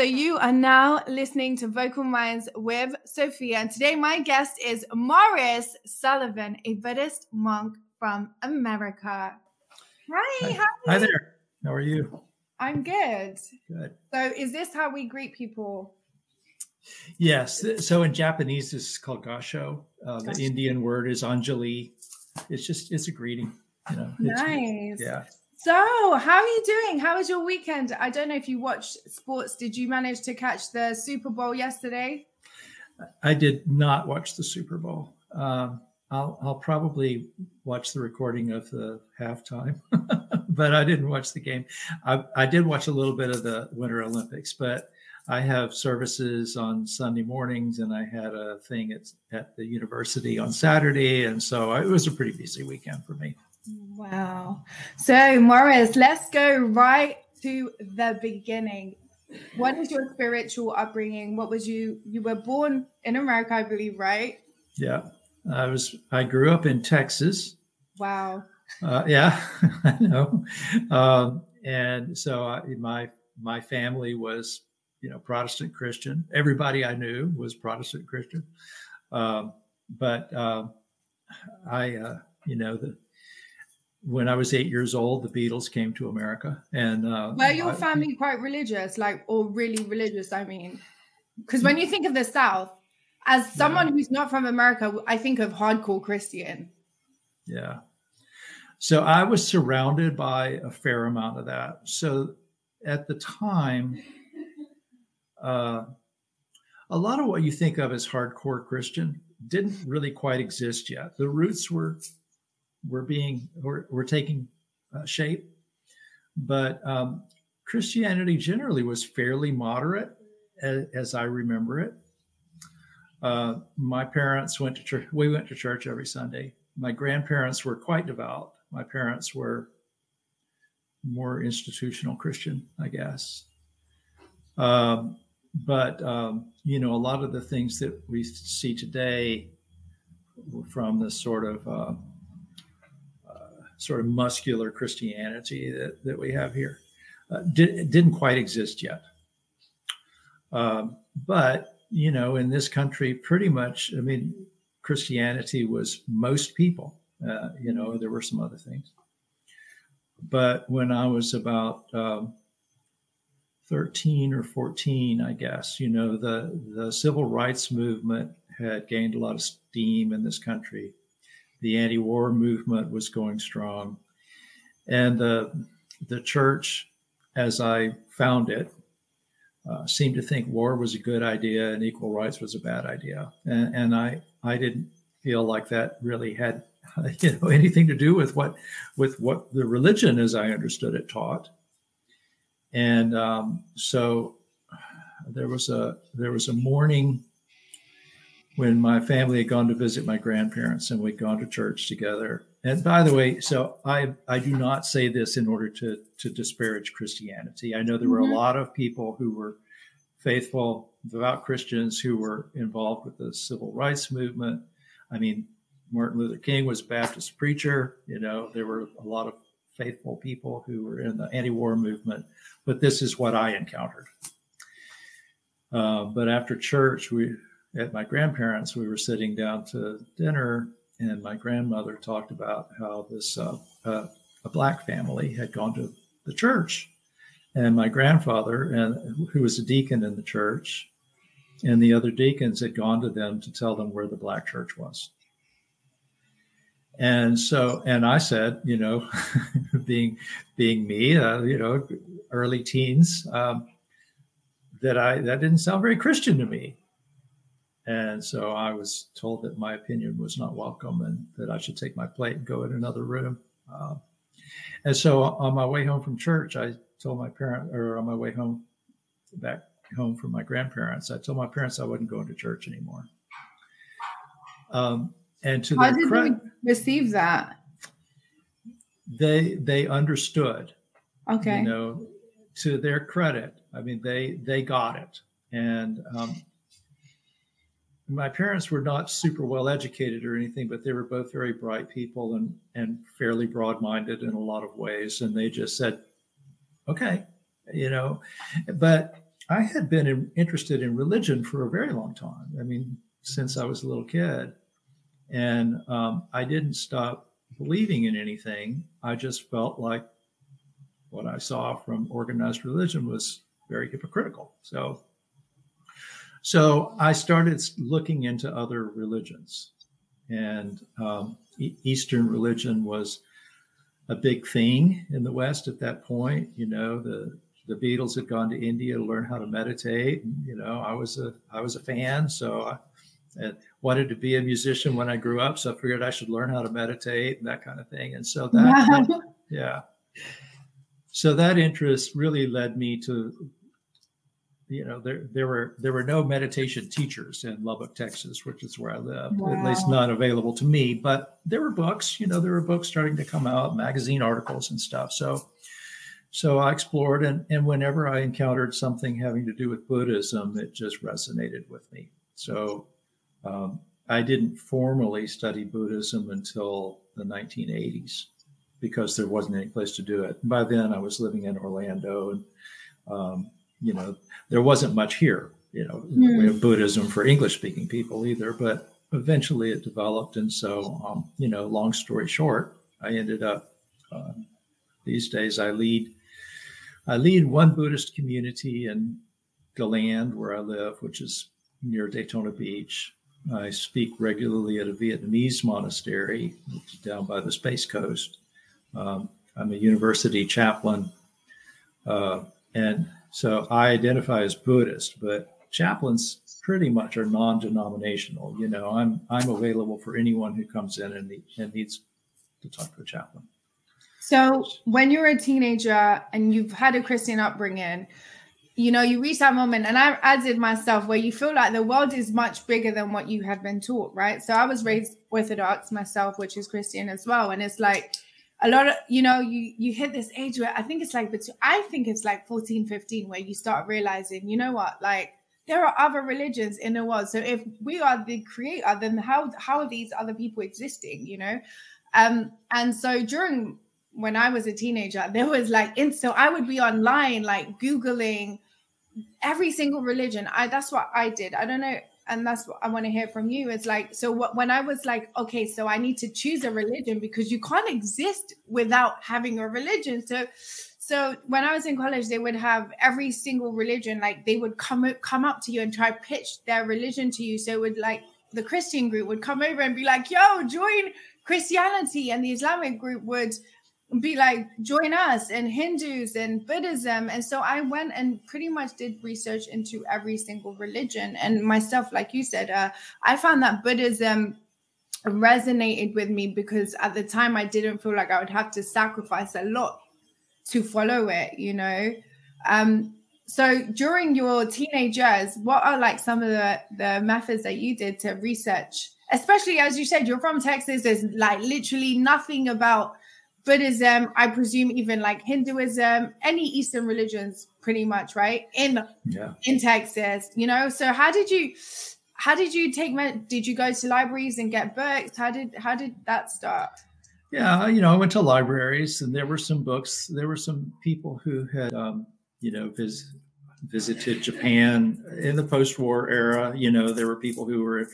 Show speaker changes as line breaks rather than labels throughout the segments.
so you are now listening to Vocal Minds with Sophia. And today my guest is Morris Sullivan, a Buddhist monk from America. Hi,
hi. Hi there. How are you?
I'm good.
Good.
So is this how we greet people?
Yes. So in Japanese, this is called gasho. Uh, the Indian word is anjali. It's just, it's a greeting. You know,
nice.
Yeah.
So, how are you doing? How was your weekend? I don't know if you watched sports. Did you manage to catch the Super Bowl yesterday?
I did not watch the Super Bowl. Um, I'll, I'll probably watch the recording of the halftime, but I didn't watch the game. I, I did watch a little bit of the Winter Olympics, but I have services on Sunday mornings, and I had a thing at, at the university on Saturday, and so it was a pretty busy weekend for me.
Wow. So, Morris, let's go right to the beginning. What is your spiritual upbringing? What was you? You were born in America, I believe, right?
Yeah, I was. I grew up in Texas.
Wow.
Uh, yeah, I know. Um, and so I, my my family was, you know, Protestant Christian. Everybody I knew was Protestant Christian. Um, but uh, I, uh, you know, the when I was eight years old, the Beatles came to America, and uh,
were your family quite religious, like or really religious? I mean, because when you think of the South, as someone yeah. who's not from America, I think of hardcore Christian.
Yeah. So I was surrounded by a fair amount of that. So at the time, uh, a lot of what you think of as hardcore Christian didn't really quite exist yet. The roots were were being were, were taking uh, shape. But um, Christianity generally was fairly moderate, as, as I remember it. Uh, my parents went to church. We went to church every Sunday. My grandparents were quite devout. My parents were more institutional Christian, I guess. Um, but um, you know, a lot of the things that we see today from this sort of uh, sort of muscular Christianity that, that we have here. Uh, did, didn't quite exist yet. Um, but, you know, in this country, pretty much, I mean, Christianity was most people. Uh, you know, there were some other things. But when I was about um, 13 or 14, I guess, you know, the, the civil rights movement had gained a lot of steam in this country the anti-war movement was going strong, and the the church, as I found it, uh, seemed to think war was a good idea and equal rights was a bad idea, and, and I I didn't feel like that really had you know anything to do with what with what the religion as I understood it taught, and um, so there was a there was a morning when my family had gone to visit my grandparents and we'd gone to church together. And by the way, so I I do not say this in order to to disparage Christianity. I know there were mm-hmm. a lot of people who were faithful, devout Christians who were involved with the civil rights movement. I mean, Martin Luther King was a Baptist preacher. You know, there were a lot of faithful people who were in the anti-war movement. But this is what I encountered. Uh, but after church, we at my grandparents, we were sitting down to dinner, and my grandmother talked about how this uh, uh, a black family had gone to the church, and my grandfather, and who was a deacon in the church, and the other deacons had gone to them to tell them where the black church was. And so, and I said, you know, being being me, uh, you know, early teens, um, that I that didn't sound very Christian to me. And so I was told that my opinion was not welcome and that I should take my plate and go in another room. Uh, and so on my way home from church, I told my parents, or on my way home back home from my grandparents, I told my parents I wasn't going to church anymore. Um, and to
how did cre- they receive that?
They they understood.
Okay.
You know, to their credit, I mean they they got it, and um, my parents were not super well educated or anything, but they were both very bright people and and fairly broad minded in a lot of ways. And they just said, "Okay," you know. But I had been in, interested in religion for a very long time. I mean, since I was a little kid, and um, I didn't stop believing in anything. I just felt like what I saw from organized religion was very hypocritical. So, so I started looking into other religions, and um, Eastern religion was a big thing in the West at that point. You know, the the Beatles had gone to India to learn how to meditate. And, you know, I was a I was a fan, so I, wanted to be a musician when I grew up. So I figured I should learn how to meditate and that kind of thing. And so that, yeah. So that interest really led me to you know there there were there were no meditation teachers in Lubbock, Texas, which is where I live. Wow. At least not available to me. But there were books. You know, there were books starting to come out, magazine articles and stuff. So so I explored, and and whenever I encountered something having to do with Buddhism, it just resonated with me. So um, I didn't formally study Buddhism until the 1980s because there wasn't any place to do it. By then, I was living in Orlando, and um, you know, there wasn't much here, you know, in the way of hmm. Buddhism for English speaking people either. But eventually it developed. And so, um, you know, long story short, I ended up, uh, these days I lead, I lead one Buddhist community in DeLand where I live, which is near Daytona Beach. I speak regularly at a Vietnamese monastery down by the Space Coast. Um, I'm a university chaplain. Uh, and so I identify as Buddhist, but chaplains pretty much are non-denominational. You know, I'm I'm available for anyone who comes in and, and needs to talk to a chaplain.
So when you're a teenager and you've had a Christian upbringing, you know, you reach that moment, and I, I did myself, where you feel like the world is much bigger than what you have been taught, right? So I was raised Orthodox myself, which is Christian as well, and it's like a lot of you know you you hit this age where i think it's like but i think it's like 14 15 where you start realizing you know what like there are other religions in the world. So if we are the creator then how how are these other people existing you know? Um and so during when i was a teenager there was like in so i would be online like googling every single religion. I that's what i did. I don't know and that's what I want to hear from you. It's like, so what, when I was like, okay, so I need to choose a religion because you can't exist without having a religion. So, so when I was in college, they would have every single religion, like they would come come up to you and try pitch their religion to you. So it would like the Christian group would come over and be like, yo, join Christianity, and the Islamic group would be like join us and hindus and buddhism. And so i went and pretty much did research into every single religion. And myself like you said uh, i found that buddhism resonated with me because at the time i didn't feel like i would have to sacrifice a lot to follow it you know? Um so during your teenage years what are like some of the the methods that you did to research? Especially as you said you're from texas. There's like literally nothing about Buddhism, I presume even like Hinduism, any Eastern religions, pretty much, right? In yeah. in Texas, you know. So how did you how did you take did you go to libraries and get books? How did how did that start?
Yeah, you know, I went to libraries and there were some books. There were some people who had um, you know, vis- visited Japan in the post-war era. You know, there were people who were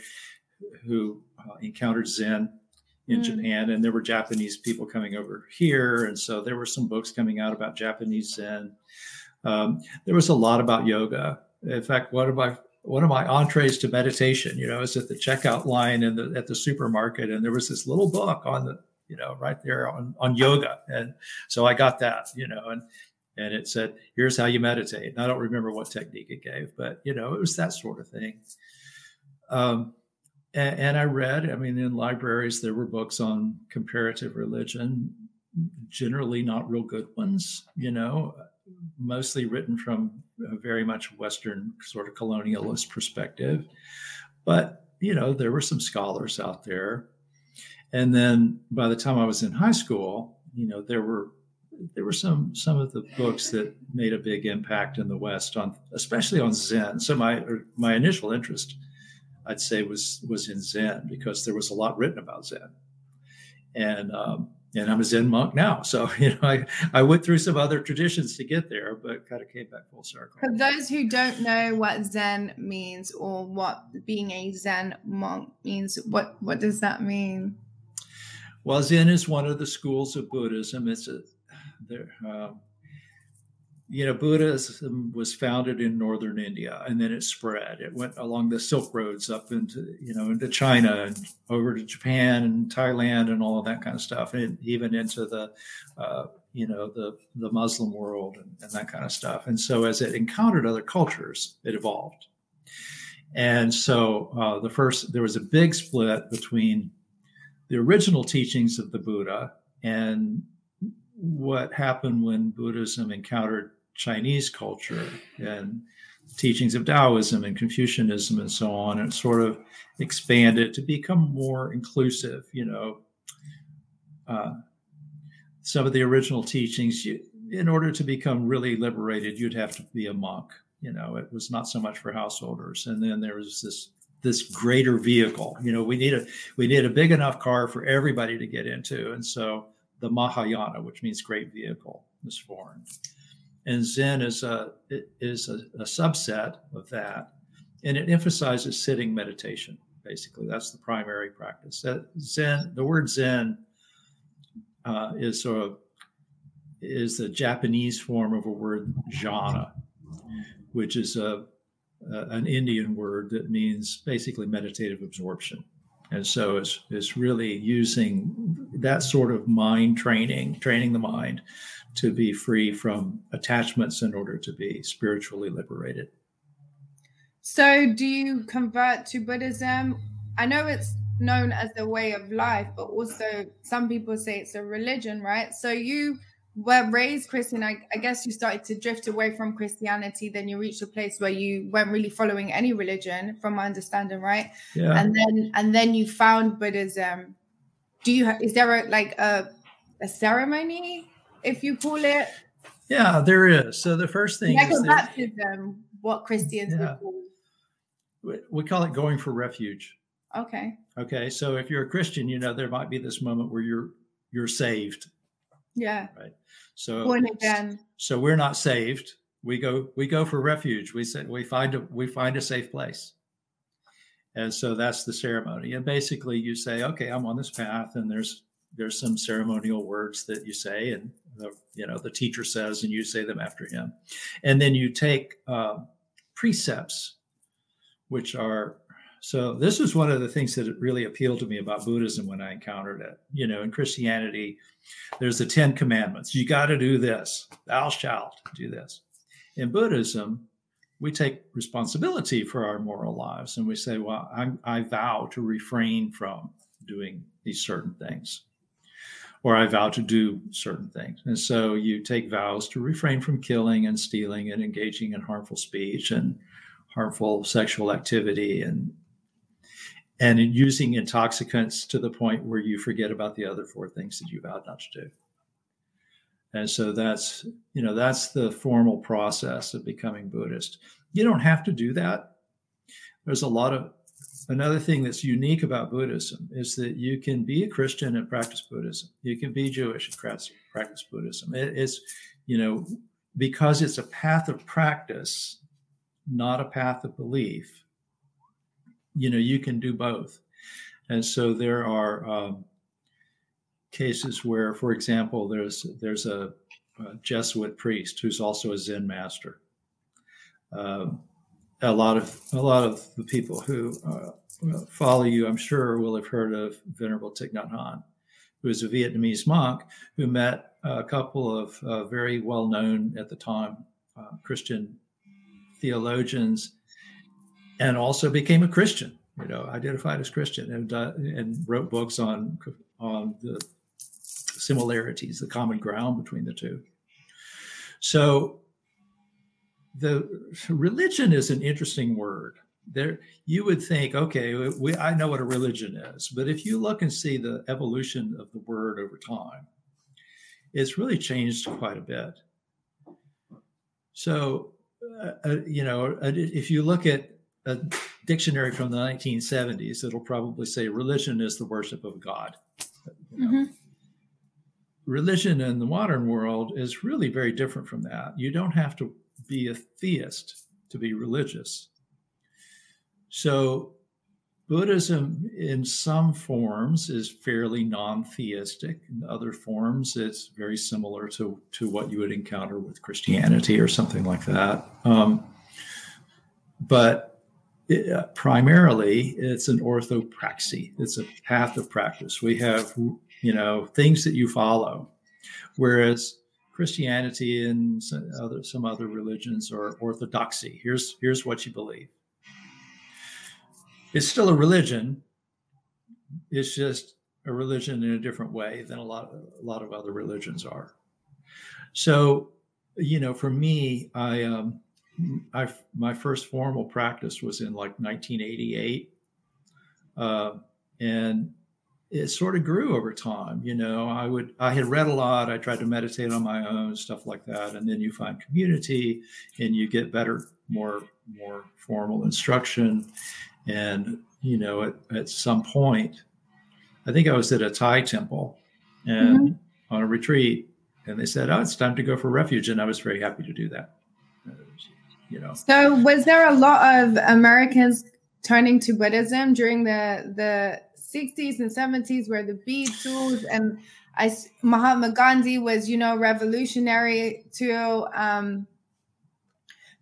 who uh, encountered Zen in mm. Japan, and there were Japanese people coming over here, and so there were some books coming out about Japanese Zen. Um, there was a lot about yoga. In fact, one of my one of my entrees to meditation, you know, is at the checkout line in the at the supermarket, and there was this little book on the, you know, right there on on yoga, and so I got that, you know, and and it said, "Here's how you meditate." And I don't remember what technique it gave, but you know, it was that sort of thing. Um, and, and I read, I mean, in libraries, there were books on comparative religion, generally not real good ones, you know, mostly written from a very much Western sort of colonialist perspective. But, you know, there were some scholars out there. And then by the time I was in high school, you know, there were there were some some of the books that made a big impact in the West on especially on Zen. So my my initial interest I'd say was was in Zen because there was a lot written about Zen, and um, and I'm a Zen monk now. So, you know, I, I went through some other traditions to get there, but kind of came back full circle.
For those who don't know what Zen means or what being a Zen monk means, what, what does that mean?
Well, Zen is one of the schools of Buddhism. It's a, there, um, you know, Buddhism was founded in northern India, and then it spread. It went along the Silk Roads up into, you know, into China and over to Japan and Thailand and all of that kind of stuff, and even into the, uh, you know, the the Muslim world and, and that kind of stuff. And so, as it encountered other cultures, it evolved. And so, uh, the first there was a big split between the original teachings of the Buddha and what happened when Buddhism encountered Chinese culture and teachings of Taoism and Confucianism and so on, and sort of expanded to become more inclusive. You know, uh, some of the original teachings, you, in order to become really liberated, you'd have to be a monk. You know, it was not so much for householders. And then there was this this greater vehicle. You know, we need a we need a big enough car for everybody to get into, and so the Mahayana, which means great vehicle, was formed and Zen is a is a, a, subset of that, and it emphasizes sitting meditation. Basically, that's the primary practice. Zen, the word Zen, uh, is sort of is the Japanese form of a word jhana, which is a, a an Indian word that means basically meditative absorption. And so it's, it's really using that sort of mind training, training the mind to be free from attachments in order to be spiritually liberated.
So, do you convert to Buddhism? I know it's known as the way of life, but also some people say it's a religion, right? So, you were raised Christian. I, I guess you started to drift away from Christianity. Then you reached a place where you weren't really following any religion, from my understanding, right? Yeah. And then, and then you found Buddhism. Do you? Is there a like a a ceremony if you call it?
Yeah, there is. So the first thing
like is baptism, what Christians yeah. call.
We call it going for refuge.
Okay.
Okay. So if you're a Christian, you know there might be this moment where you're you're saved.
Yeah.
Right. So
born again.
So we're not saved. We go we go for refuge. We say we find a we find a safe place. And so that's the ceremony. And basically you say, okay, I'm on this path and there's there's some ceremonial words that you say and the, you know the teacher says and you say them after him. And then you take uh, precepts which are so this is one of the things that really appealed to me about buddhism when i encountered it. You know in christianity there's the 10 commandments. You got to do this. Thou shalt do this. In buddhism we take responsibility for our moral lives and we say well I'm, i vow to refrain from doing these certain things or I vow to do certain things. And so you take vows to refrain from killing and stealing and engaging in harmful speech and harmful sexual activity and and using intoxicants to the point where you forget about the other four things that you vowed not to do. And so that's you know that's the formal process of becoming Buddhist. You don't have to do that. There's a lot of another thing that's unique about Buddhism is that you can be a Christian and practice Buddhism. You can be Jewish and practice Buddhism. It is, you know, because it's a path of practice, not a path of belief. You know, you can do both. And so there are um, cases where, for example, there's there's a, a, Jesuit priest who's also a Zen master. Um, a lot of a lot of the people who uh, follow you, I'm sure, will have heard of Venerable Thich Nhat Hanh, who is a Vietnamese monk who met a couple of uh, very well known at the time uh, Christian theologians, and also became a Christian. You know, identified as Christian and uh, and wrote books on on the similarities, the common ground between the two. So the religion is an interesting word. There, you would think, okay, we, I know what a religion is, but if you look and see the evolution of the word over time, it's really changed quite a bit. So, uh, uh you know, uh, if you look at a dictionary from the 1970s, it'll probably say religion is the worship of God. You know? mm-hmm. religion in the modern world is really very different from that. You don't have to be a theist to be religious. So, Buddhism, in some forms, is fairly non theistic. In other forms, it's very similar to, to what you would encounter with Christianity or something like that. Um, but it, uh, primarily, it's an orthopraxy, it's a path of practice. We have, you know, things that you follow. Whereas Christianity and some other, some other religions or orthodoxy. Here's, here's what you believe. It's still a religion. It's just a religion in a different way than a lot, a lot of other religions are. So, you know, for me, I, um, I, my first formal practice was in like 1988. Uh, and it sort of grew over time. You know, I would, I had read a lot. I tried to meditate on my own, stuff like that. And then you find community and you get better, more, more formal instruction. And, you know, at, at some point, I think I was at a Thai temple and mm-hmm. on a retreat, and they said, "Oh, it's time to go for refuge," and I was very happy to do that. You know.
So, was there a lot of Americans turning to Buddhism during the the 60s and 70s where the bead tools and I, Mahatma Gandhi was, you know, revolutionary too. Um,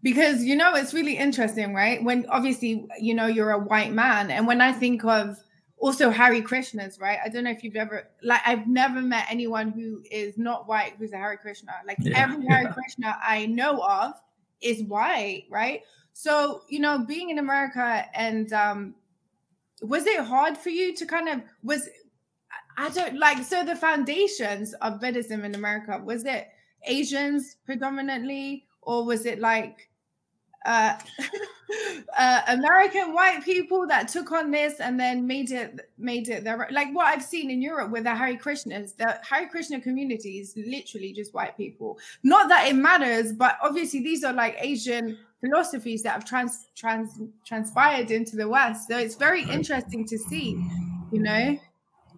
because you know it's really interesting, right? When obviously you know you're a white man, and when I think of also Hare Krishnas, right? I don't know if you've ever like I've never met anyone who is not white who's a Hare Krishna. Like yeah, every Hare yeah. Krishna I know of is white, right? So you know, being in America and um, was it hard for you to kind of was I don't like so the foundations of Buddhism in America was it Asians predominantly or was it like uh, uh, American white people that took on this and then made it made it their like what I've seen in Europe with the Hare Krishnas. The Hare Krishna community is literally just white people. Not that it matters, but obviously these are like Asian philosophies that have trans, trans transpired into the West. So it's very interesting to see, you know.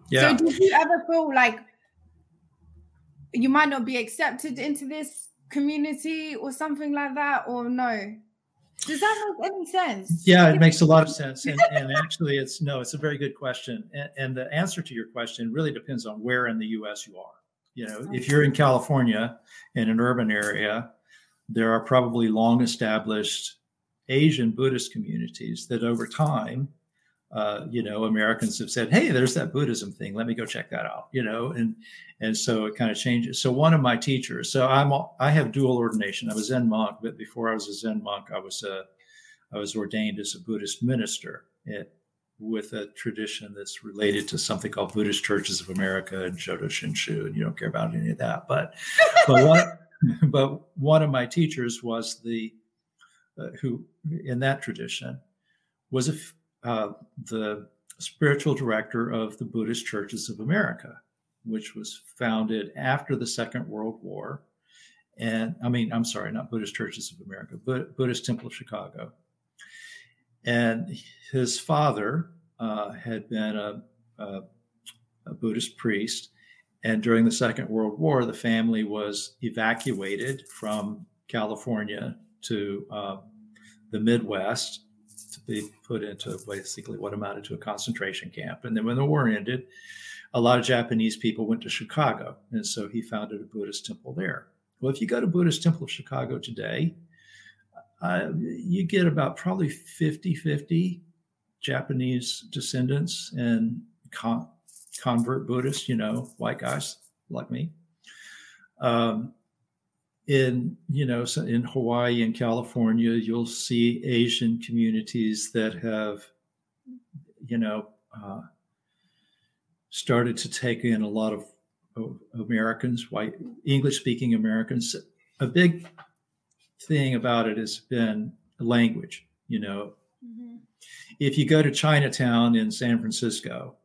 Yeah. So did you ever feel like you might not be accepted into this community or something like that, or no? Does that make any sense?
Yeah, it makes a lot of sense. And, and actually, it's no, it's a very good question. And, and, the answer to your question really depends on where in the US you are. You know, if you're in California in an urban area, there are probably long established Asian Buddhist communities that over time, uh, you know, Americans have said, "Hey, there's that Buddhism thing. Let me go check that out." You know, and and so it kind of changes. So one of my teachers, so I'm I have dual ordination. I was Zen monk, but before I was a Zen monk, I was a I was ordained as a Buddhist minister it, with a tradition that's related to something called Buddhist Churches of America and Jodo Shinshu, and you don't care about any of that. But but one but one of my teachers was the uh, who in that tradition was a, uh, the spiritual director of the Buddhist Churches of America, which was founded after the Second World War. And I mean, I'm sorry, not Buddhist Churches of America, but Buddhist Temple of Chicago. And his father uh, had been a, a, a Buddhist priest and during the Second World War, the family was evacuated from California to uh, the Midwest to be put into basically what amounted to a concentration camp. And then when the war ended, a lot of Japanese people went to Chicago. And so he founded a Buddhist temple there. Well, if you go to Buddhist Temple of Chicago today, uh, you get about probably 50 50 Japanese descendants and con- convert Buddhists, you know, white guys like me. Um, in you know in Hawaii and California, you'll see Asian communities that have you know uh, started to take in a lot of, of Americans, white English speaking Americans. A big thing about it has been language. You know, mm-hmm. if you go to Chinatown in San Francisco,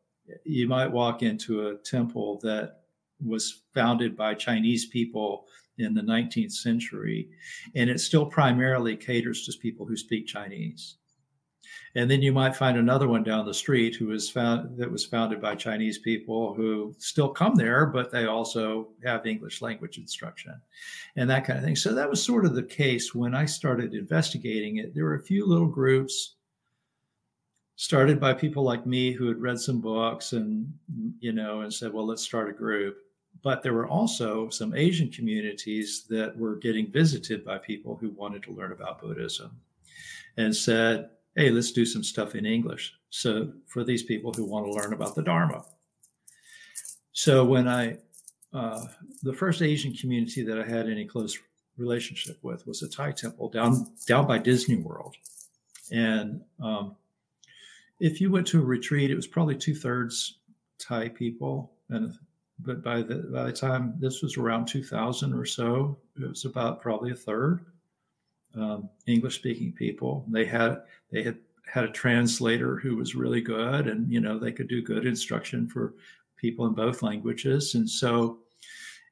you might walk into a temple that was founded by Chinese people in the 19th century, and it still primarily caters to people who speak Chinese. And then you might find another one down the street who was found that was founded by Chinese people who still come there, but they also have English language instruction and that kind of thing. So that was sort of the case when I started investigating it. There were a few little groups started by people like me who had read some books and you know and said, well, let's start a group. But there were also some Asian communities that were getting visited by people who wanted to learn about Buddhism and said, hey, let's do some stuff in English. So for these people who want to learn about the Dharma. So when I, uh, the first Asian community that I had any close relationship with was a Thai temple down down by Disney World, and um, if you went to a retreat, it was probably two thirds Thai people, and but by the by the time this was around 2000 or so, it was about probably a third um, English speaking people. They had they had had a translator who was really good, and you know they could do good instruction for people in both languages, and so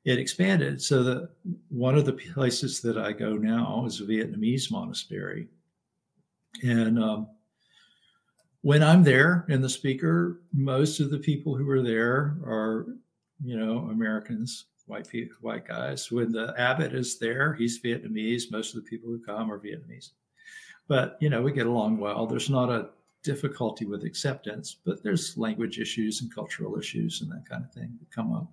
it expanded. So the one of the places that I go now is a Vietnamese monastery, and um, when I'm there and the speaker, most of the people who are there are you know Americans white people, white guys. When the abbot is there, he's Vietnamese. Most of the people who come are Vietnamese. But you know, we get along well. There's not a difficulty with acceptance, but there's language issues and cultural issues and that kind of thing that come up.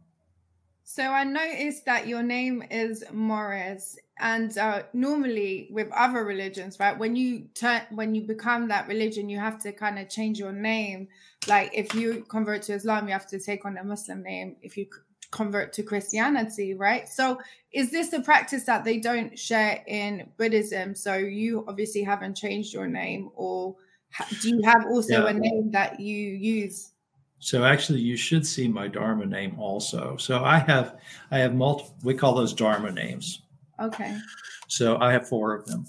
So I noticed that your name is Morris, and uh, normally with other religions, right? When you turn, when you become that religion, you have to kind of change your name. Like if you convert to Islam, you have to take on a Muslim name. If you convert to Christianity, right? So is this a practice that they don't share in Buddhism? So you obviously haven't changed your name, or do you have also yeah. a name that you use?
So actually, you should see my Dharma name also. So I have, I have multiple. We call those Dharma names.
Okay.
So I have four of them.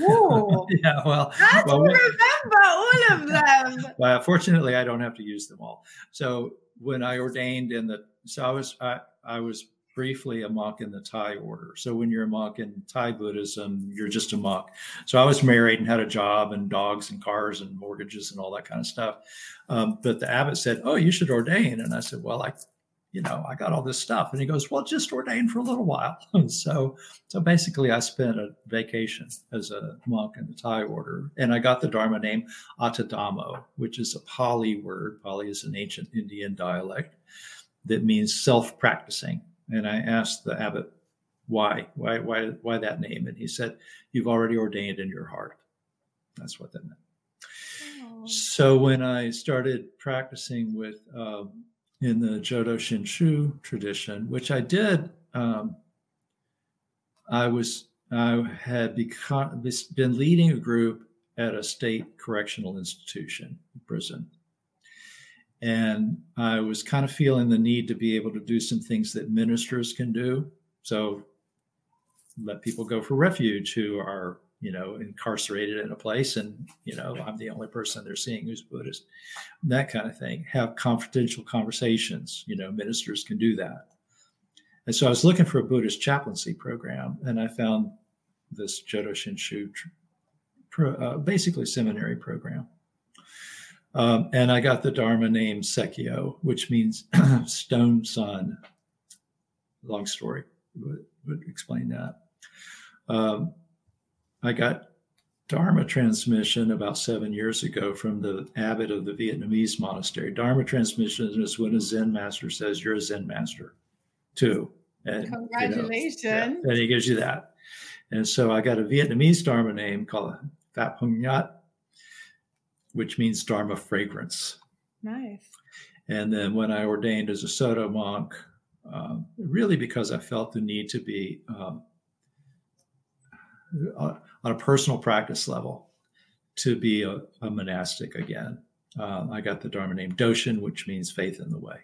Ooh.
yeah, well,
I well, remember all of them.
well, fortunately, I don't have to use them all. So when I ordained in the so I was I, I was briefly a monk in the Thai order. So when you're a monk in Thai Buddhism, you're just a monk. So I was married and had a job and dogs and cars and mortgages and all that kind of stuff. Um, but the abbot said, "Oh, you should ordain," and I said, "Well, I." You know, I got all this stuff, and he goes, "Well, just ordain for a little while." And so, so basically, I spent a vacation as a monk in the Thai order, and I got the Dharma name Atadamo, which is a Pali word. Pali is an ancient Indian dialect, that means self practicing. And I asked the abbot, why, why, why, why that name? And he said, you've already ordained in your heart. That's what that meant. Oh. So when I started practicing with, um, in the Jodo Shinshu tradition, which I did, um, I was, I had become, been leading a group at a state correctional institution, prison. And I was kind of feeling the need to be able to do some things that ministers can do. So let people go for refuge who are, you know, incarcerated in a place and, you know, I'm the only person they're seeing who's Buddhist, that kind of thing. Have confidential conversations, you know, ministers can do that. And so I was looking for a Buddhist chaplaincy program and I found this Jodo Shinshu, uh, basically seminary program. Um, and I got the Dharma name Sekyo, which means stone son. Long story, would, would explain that. Um, I got Dharma transmission about seven years ago from the abbot of the Vietnamese monastery. Dharma transmission is when a Zen master says, You're a Zen master, too.
And, Congratulations. You know, yeah,
and he gives you that. And so I got a Vietnamese Dharma name called Phat Phung Nyat, which means Dharma fragrance.
Nice.
And then when I ordained as a Soto monk, um, really because I felt the need to be um, on a personal practice level to be a, a monastic again. Um, I got the Dharma name Doshin, which means faith in the way.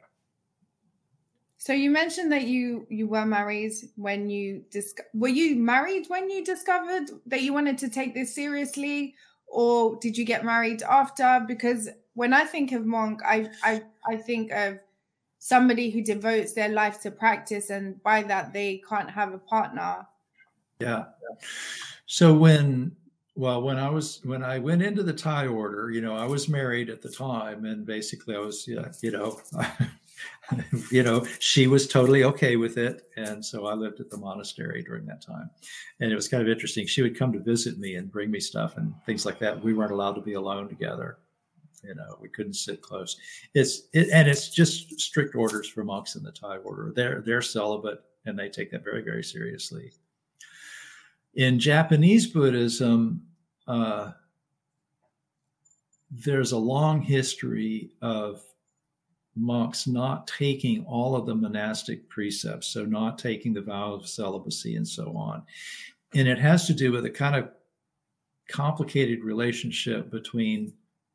So you mentioned that you you were married when you dis- were you married when you discovered that you wanted to take this seriously, or did you get married after? Because when I think of monk, I I I think of somebody who devotes their life to practice, and by that they can't have a partner.
Yeah. So when well, when I was when I went into the Thai order, you know, I was married at the time, and basically I was, you know, you know, she was totally okay with it, and so I lived at the monastery during that time, and it was kind of interesting. She would come to visit me and bring me stuff and things like that. We weren't allowed to be alone together. You know, we couldn't sit close. It's it, and it's just strict orders for monks in the Thai order. They're they're celibate, and they take that very very seriously. In Japanese Buddhism, uh, there's a long history of monks not taking all of the monastic precepts, so not taking the vow of celibacy and so on. And it has to do with a kind of complicated relationship between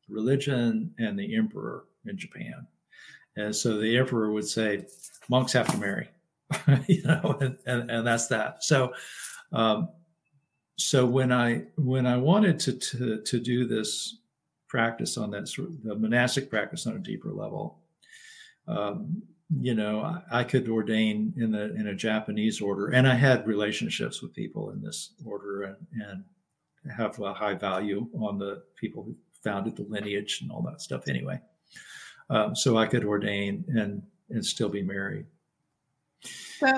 religion and the emperor in Japan. And so the emperor would say, monks have to marry, you know, and, and, and that's that. So um, so when I when I wanted to to, to do this practice on that sort of the monastic practice on a deeper level, um, you know, I, I, could ordain in the in a Japanese order, and I had relationships with people in this order, and and have a high value on the people who founded the lineage and all that stuff. Anyway, um, so I could ordain and and still be married.
So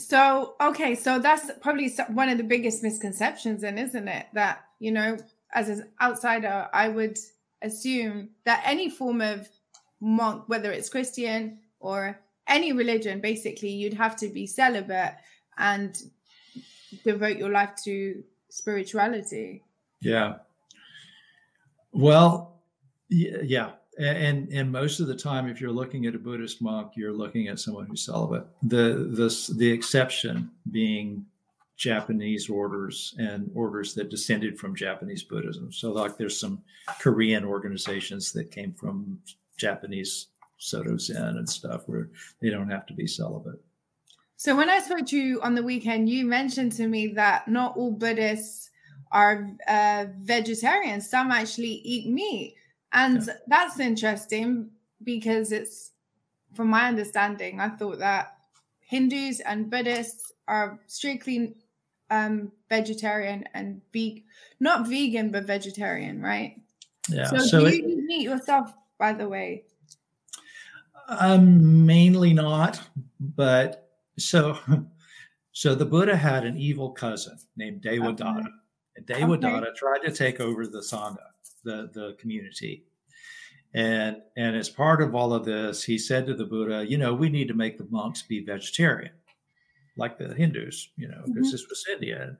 so, okay, so that's probably one of the biggest misconceptions, then, isn't it? That, you know, as an outsider, I would assume that any form of monk, whether it's Christian or any religion, basically, you'd have to be celibate and devote your life to spirituality.
Yeah. Well, yeah and and most of the time if you're looking at a buddhist monk you're looking at someone who's celibate the the the exception being japanese orders and orders that descended from japanese buddhism so like there's some korean organizations that came from japanese soto zen and stuff where they don't have to be celibate
so when i spoke to you on the weekend you mentioned to me that not all buddhists are uh, vegetarians some actually eat meat and yeah. that's interesting because it's, from my understanding, I thought that Hindus and Buddhists are strictly um, vegetarian and vegan, not vegan, but vegetarian, right?
Yeah.
So, so do it, you eat meat yourself, by the way?
Um, mainly not, but so so the Buddha had an evil cousin named Devadatta. And Devadatta okay. tried to take over the Sangha the the community. And and as part of all of this, he said to the Buddha, you know, we need to make the monks be vegetarian, like the Hindus, you know, because mm-hmm. this was India.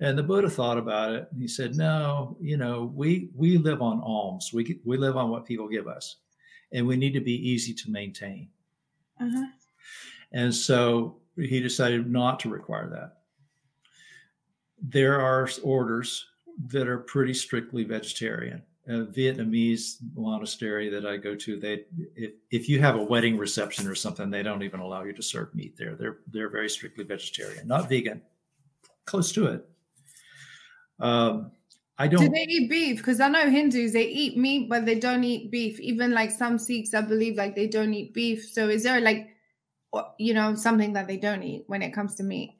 And the Buddha thought about it. And he said, no, you know, we we live on alms. We we live on what people give us, and we need to be easy to maintain. Uh-huh. And so he decided not to require that. There are orders that are pretty strictly vegetarian. A Vietnamese monastery that I go to, they if, if you have a wedding reception or something, they don't even allow you to serve meat there. They're they're very strictly vegetarian, not vegan, close to it. Um, I don't.
Do they eat beef? Because I know Hindus they eat meat, but they don't eat beef. Even like some Sikhs, I believe, like they don't eat beef. So is there like, you know, something that they don't eat when it comes to meat?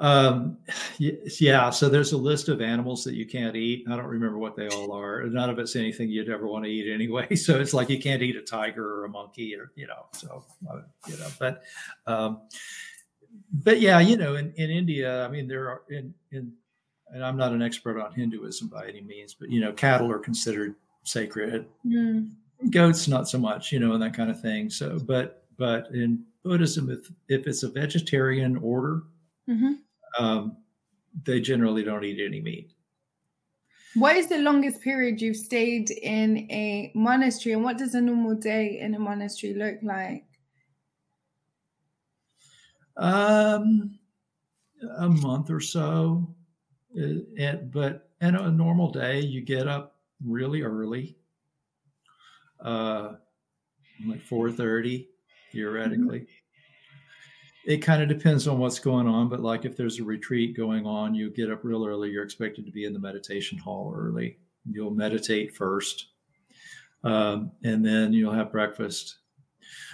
Um, yeah, so there's a list of animals that you can't eat. I don't remember what they all are. None of it's anything you'd ever want to eat anyway. So it's like you can't eat a tiger or a monkey, or you know. So uh, you know, but um, but yeah, you know, in, in India, I mean, there are in in, and I'm not an expert on Hinduism by any means, but you know, cattle are considered sacred. Mm. Goats, not so much, you know, and that kind of thing. So, but but in Buddhism, if if it's a vegetarian order. Mm-hmm um, they generally don't eat any meat.
What is the longest period you've stayed in a monastery, and what does a normal day in a monastery look like?
Um, a month or so. Uh, but in a normal day, you get up really early, uh, like four thirty, theoretically. Mm-hmm. It kind of depends on what's going on but like if there's a retreat going on you get up real early you're expected to be in the meditation hall early. You'll meditate first um, and then you'll have breakfast.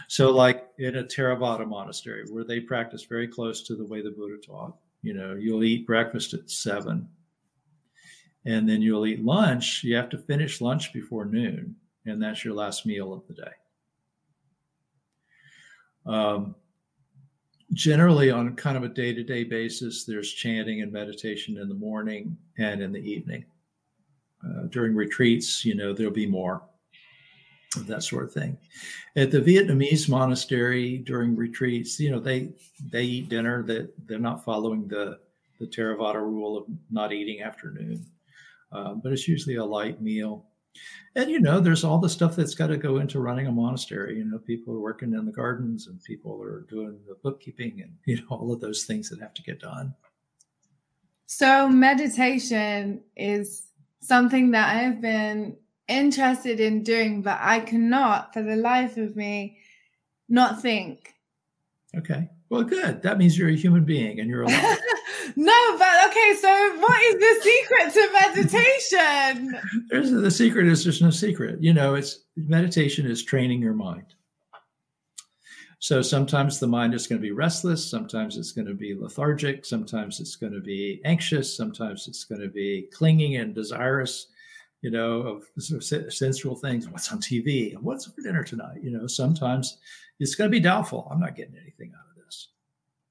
So like in a theravada monastery where they practice very close to the way the buddha taught You know, you'll eat breakfast at seven, and then you'll eat lunch. You have to finish lunch before noon, and that's your last meal of the day. Um, generally, on kind of a day to day basis, there's chanting and meditation in the morning and in the evening. Uh, during retreats, you know, there'll be more that sort of thing. At the Vietnamese monastery during retreats, you know, they they eat dinner that they're not following the the Theravada rule of not eating afternoon, uh, but it's usually a light meal. And you know, there's all the stuff that's got to go into running a monastery. You know, people are working in the gardens, and people are doing the bookkeeping, and you know, all of those things that have to get done.
So meditation is something that I've been interested in doing, but I cannot for the life of me not think.
Okay. Well, good. That means you're a human being and you're alive.
no, but okay. So, what is the secret to meditation?
There's the secret is there's no secret. You know, it's meditation is training your mind. So sometimes the mind is going to be restless. Sometimes it's going to be lethargic. Sometimes it's going to be anxious. Sometimes it's going to be clinging and desirous you know, of sensual things. What's on TV? What's for dinner tonight? You know, sometimes it's going to be doubtful. I'm not getting anything out of this,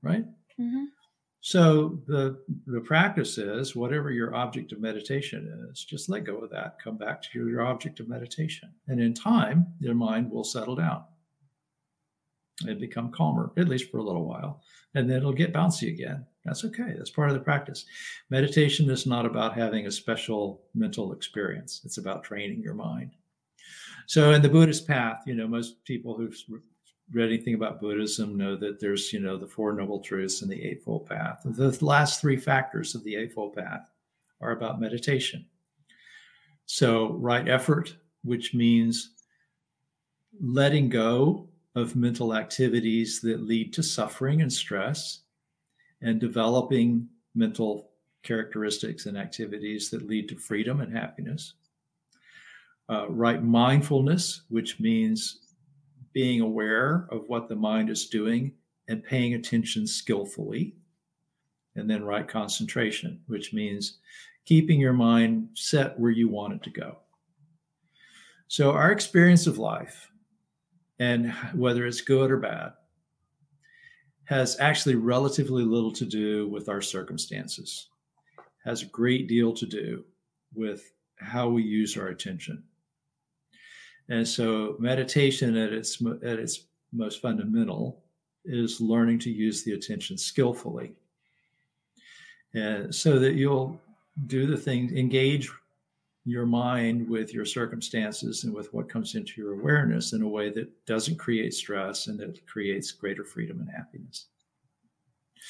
right? Mm-hmm. So the the practice is whatever your object of meditation is, just let go of that. Come back to your object of meditation, and in time, your mind will settle down and become calmer, at least for a little while, and then it'll get bouncy again. That's okay. That's part of the practice. Meditation is not about having a special mental experience, it's about training your mind. So, in the Buddhist path, you know, most people who've read anything about Buddhism know that there's, you know, the Four Noble Truths and the Eightfold Path. The last three factors of the Eightfold Path are about meditation. So, right effort, which means letting go of mental activities that lead to suffering and stress and developing mental characteristics and activities that lead to freedom and happiness. Uh, right mindfulness, which means being aware of what the mind is doing and paying attention skillfully. And then right concentration, which means keeping your mind set where you want it to go. So, our experience of life, and whether it's good or bad, has actually relatively little to do with our circumstances, has a great deal to do with how we use our attention. And so meditation at its at its most fundamental is learning to use the attention skillfully. And so that you'll do the things, engage your mind with your circumstances and with what comes into your awareness in a way that doesn't create stress and that creates greater freedom and happiness.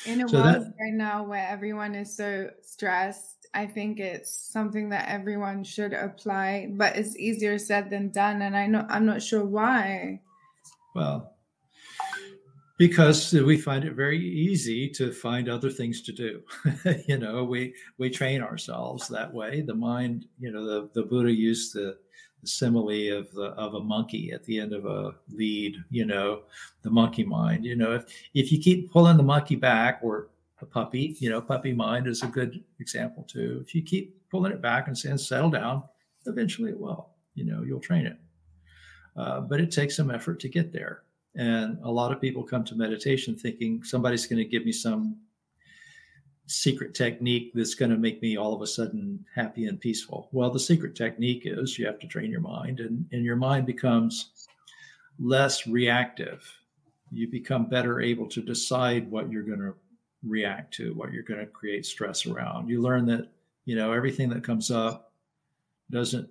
In a so world that, right now where everyone is so stressed, I think it's something that everyone should apply, but it's easier said than done. And I know I'm not sure why.
Well, because we find it very easy to find other things to do. You know we we train ourselves that way. The mind you know the, the buddha used the, simile of the of a monkey at the end of a lead you know the monkey mind. You know if if you keep pulling the monkey back or a puppy you know puppy mind is a good example too. If you keep pulling it back and saying settle down eventually it will. You know you'll train it. Uh, but it takes some effort to get there and a lot of people come to meditation thinking somebody's going to give me some secret technique that's going to make me all of a sudden happy and peaceful. Well, the secret technique is you have to train your mind, and, and your mind becomes less reactive. You become better able to decide what you're going to react to, what you're going to create stress around. You learn that, you know, everything that comes up doesn't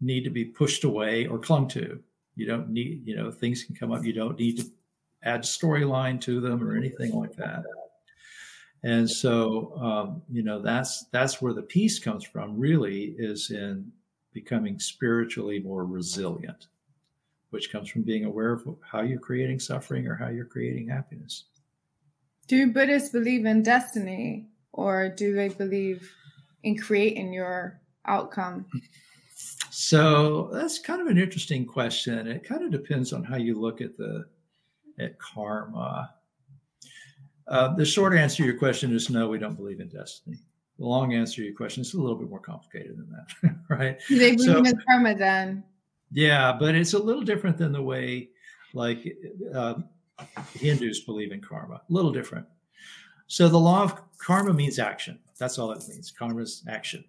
need to be pushed away or clung to. You don't need, you know, things can come up. You don't need to add storyline to them or anything like that. And so, um, you know, that's that's where the peace comes from. Really, is in becoming spiritually more resilient, which comes from being aware of how you're creating suffering or how you're creating happiness.
Do Buddhists believe in destiny, or do they believe in creating your outcome?
So that's kind of an interesting question. It kind of depends on how you look at the at karma. Uh, the short answer to your question is no, we don't believe in destiny. The long answer to your question is a little bit more complicated than that, right?
They believe in karma then?
Yeah, but it's a little different than the way like uh, Hindus believe in karma. A little different. So the law of karma means action. That's all it means. Karma is action.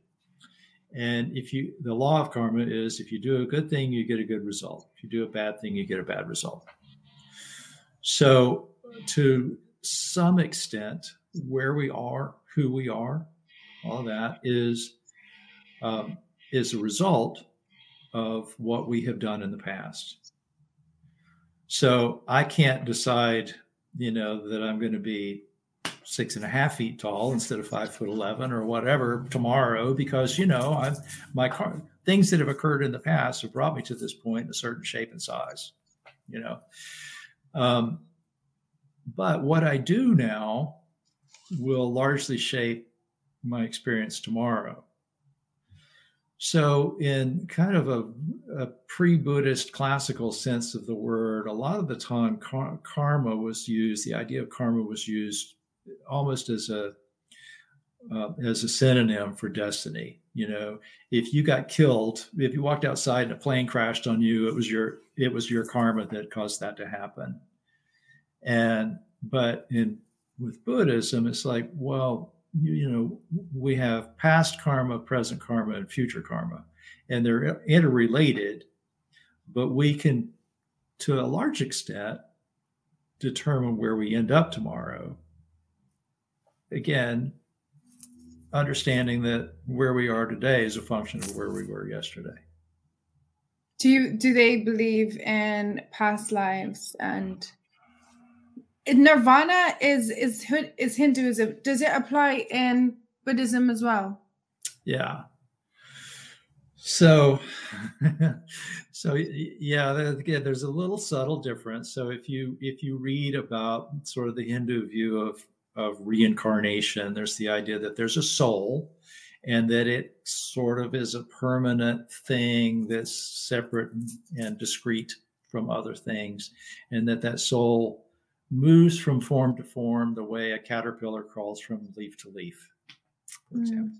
And if you, the law of karma is if you do a good thing, you get a good result. If you do a bad thing, you get a bad result. So, to some extent, where we are, who we are, all that is um, is a result of what we have done in the past. So I can't decide, you know, that I'm going to be six and a half feet tall instead of five foot eleven or whatever tomorrow because you know I'm my car things that have occurred in the past have brought me to this point in a certain shape and size, you know. Um, but what I do now will largely shape my experience tomorrow. So, in kind of a, a pre Buddhist classical sense of the word, a lot of the time kar- karma was used, the idea of karma was used almost as a uh, as a synonym for destiny. You know, if you got killed, if you walked outside and a plane crashed on you, it was your it was your karma that caused that to happen. And but in with Buddhism, it's like, well, you, you know, we have past karma, present karma, and future karma, and they're interrelated, but we can, to a large extent, determine where we end up tomorrow. Again, understanding that where we are today is a function of where we were yesterday.
Do you do they believe in past lives and Nirvana is is is Hinduism. Does it apply in Buddhism as well?
Yeah. So, so yeah, again, there's a little subtle difference. So if you if you read about sort of the Hindu view of of reincarnation, there's the idea that there's a soul, and that it sort of is a permanent thing that's separate and discrete from other things, and that that soul moves from form to form the way a caterpillar crawls from leaf to leaf, for mm. example.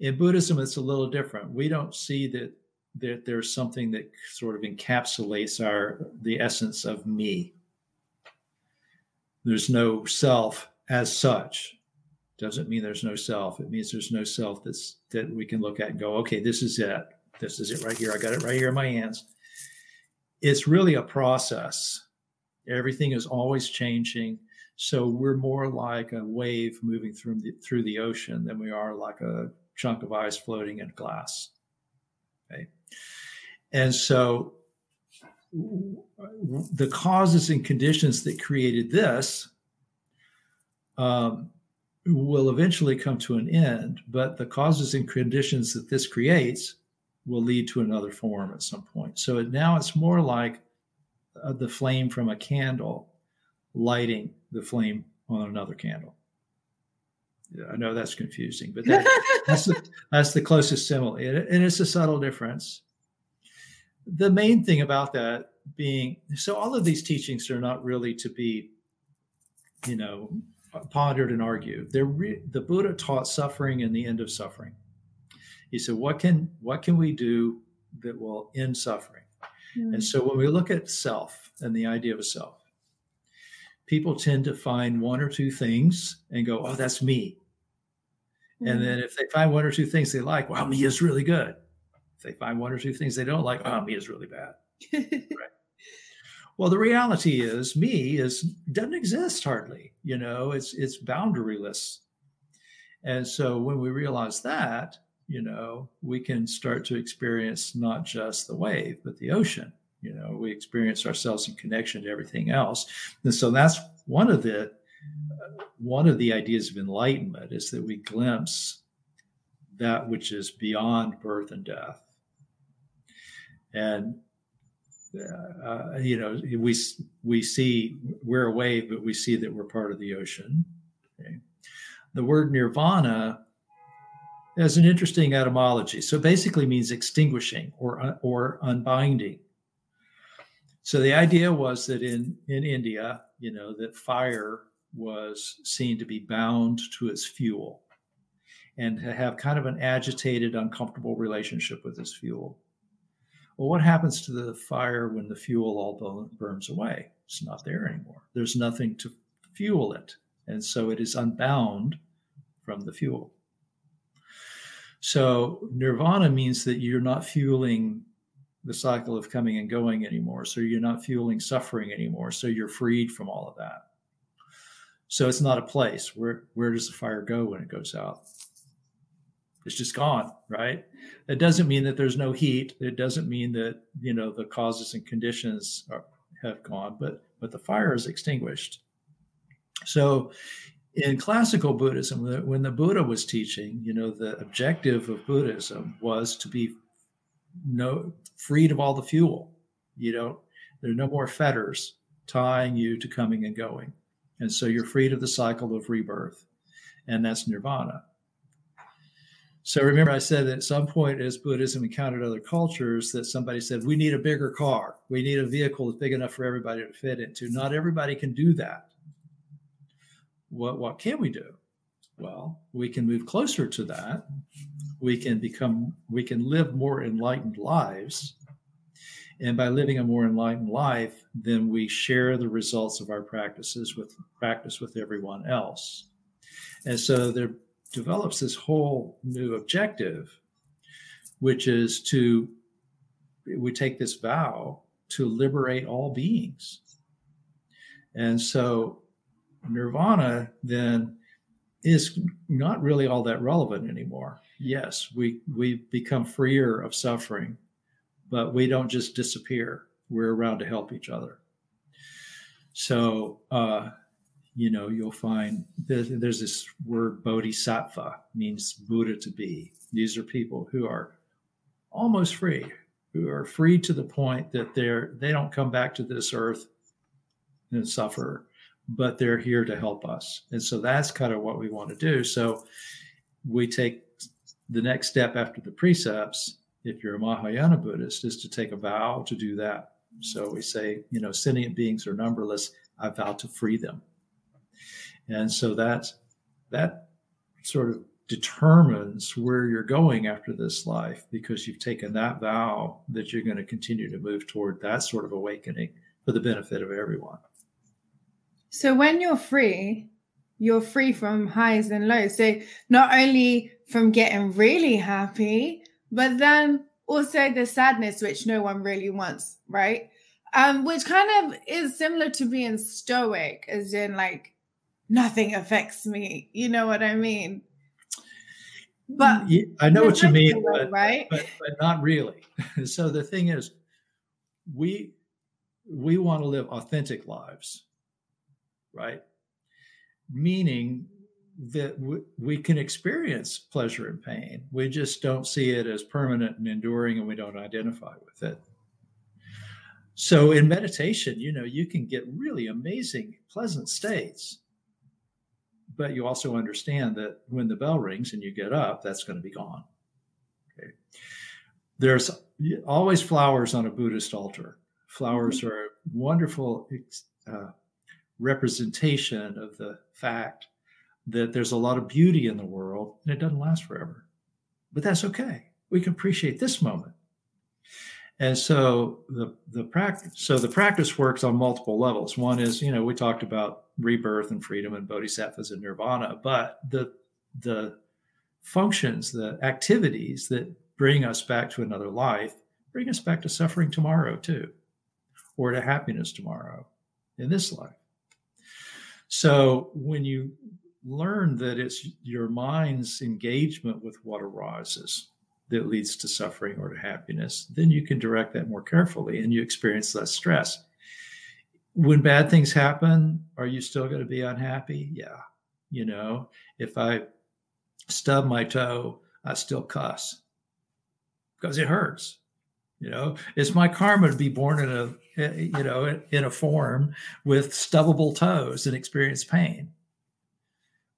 In Buddhism, it's a little different. We don't see that that there's something that sort of encapsulates our the essence of me. There's no self as such. Doesn't mean there's no self. It means there's no self that's that we can look at and go, okay, this is it. This is it right here. I got it right here in my hands. It's really a process Everything is always changing. So we're more like a wave moving through the, through the ocean than we are like a chunk of ice floating in glass. Okay. And so the causes and conditions that created this um, will eventually come to an end, but the causes and conditions that this creates will lead to another form at some point. So now it's more like uh, the flame from a candle lighting the flame on another candle. I know that's confusing, but that, that's the, that's the closest simile, and it's a subtle difference. The main thing about that being so, all of these teachings are not really to be, you know, pondered and argued. They're re, the Buddha taught suffering and the end of suffering. He said, "What can what can we do that will end suffering?" Mm. And so when we look at self and the idea of a self, people tend to find one or two things and go, oh, that's me. Mm. And then if they find one or two things they like, wow, me is really good. If they find one or two things they don't like, oh, me is really bad. right. Well, the reality is me is doesn't exist hardly. You know, it's it's boundaryless. And so when we realize that, you know, we can start to experience not just the wave, but the ocean. You know, we experience ourselves in connection to everything else. And so that's one of the uh, one of the ideas of enlightenment is that we glimpse that which is beyond birth and death. And uh, you know, we we see we're a wave, but we see that we're part of the ocean. Okay. The word nirvana has an interesting etymology. So basically means extinguishing or, or unbinding. So the idea was that in, in India, you know, that fire was seen to be bound to its fuel and to have kind of an agitated, uncomfortable relationship with its fuel. Well, what happens to the fire when the fuel all burns away? It's not there anymore. There's nothing to fuel it. And so it is unbound from the fuel. So nirvana means that you're not fueling the cycle of coming and going anymore. So you're not fueling suffering anymore. So you're freed from all of that. So it's not a place. Where where does the fire go when it goes out? It's just gone, right? It doesn't mean that there's no heat. It doesn't mean that you know the causes and conditions are, have gone, but but the fire is extinguished. So in classical Buddhism, when the Buddha was teaching, you know, the objective of Buddhism was to be no freed of all the fuel. You know, there are no more fetters tying you to coming and going. And so you're freed of the cycle of rebirth. And that's nirvana. So remember, I said that at some point as Buddhism encountered other cultures, that somebody said, we need a bigger car. We need a vehicle that's big enough for everybody to fit into. Not everybody can do that. What, what can we do? Well, we can move closer to that. We can become, we can live more enlightened lives. And by living a more enlightened life, then we share the results of our practices with practice with everyone else. And so there develops this whole new objective, which is to we take this vow to liberate all beings. And so nirvana then is not really all that relevant anymore. Yes, we we become freer of suffering, but we don't just disappear. We're around to help each other. So, uh, you know, you'll find there's, there's this word bodhisattva means Buddha to be. These are people who are almost free, who are free to the point that they're they don't come back to this earth and suffer but they're here to help us. And so that's kind of what we want to do. So we take the next step after the precepts, if you're a Mahayana Buddhist, is to take a vow to do that. So we say, you know, sentient beings are numberless. I vow to free them. And so that that sort of determines where you're going after this life because you've taken that vow that you're going to continue to move toward that sort of awakening for the benefit of everyone.
So when you're free, you're free from highs and lows. So not only from getting really happy, but then also the sadness, which no one really wants, right? Um, which kind of is similar to being stoic, as in like nothing affects me. You know what I mean?
But yeah, I know what you mean, but, right? But, but not really. so the thing is, we we want to live authentic lives right? Meaning that we can experience pleasure and pain. We just don't see it as permanent and enduring, and we don't identify with it. So in meditation, you know, you can get really amazing, pleasant states. But you also understand that when the bell rings and you get up, that's going to be gone. Okay. There's always flowers on a Buddhist altar. Flowers are a wonderful uh, representation of the fact that there's a lot of beauty in the world and it doesn't last forever. But that's okay. We can appreciate this moment. And so the the practice so the practice works on multiple levels. One is, you know, we talked about rebirth and freedom and bodhisattvas and nirvana, but the the functions, the activities that bring us back to another life, bring us back to suffering tomorrow too, or to happiness tomorrow in this life. So when you learn that it's your mind's engagement with what arises that leads to suffering or to happiness, then you can direct that more carefully and you experience less stress. When bad things happen, are you still going to be unhappy? Yeah. You know, if I stub my toe, I still cuss because it hurts. You know, it's my karma to be born in a eh, you know in a form with stubbable toes and experience pain.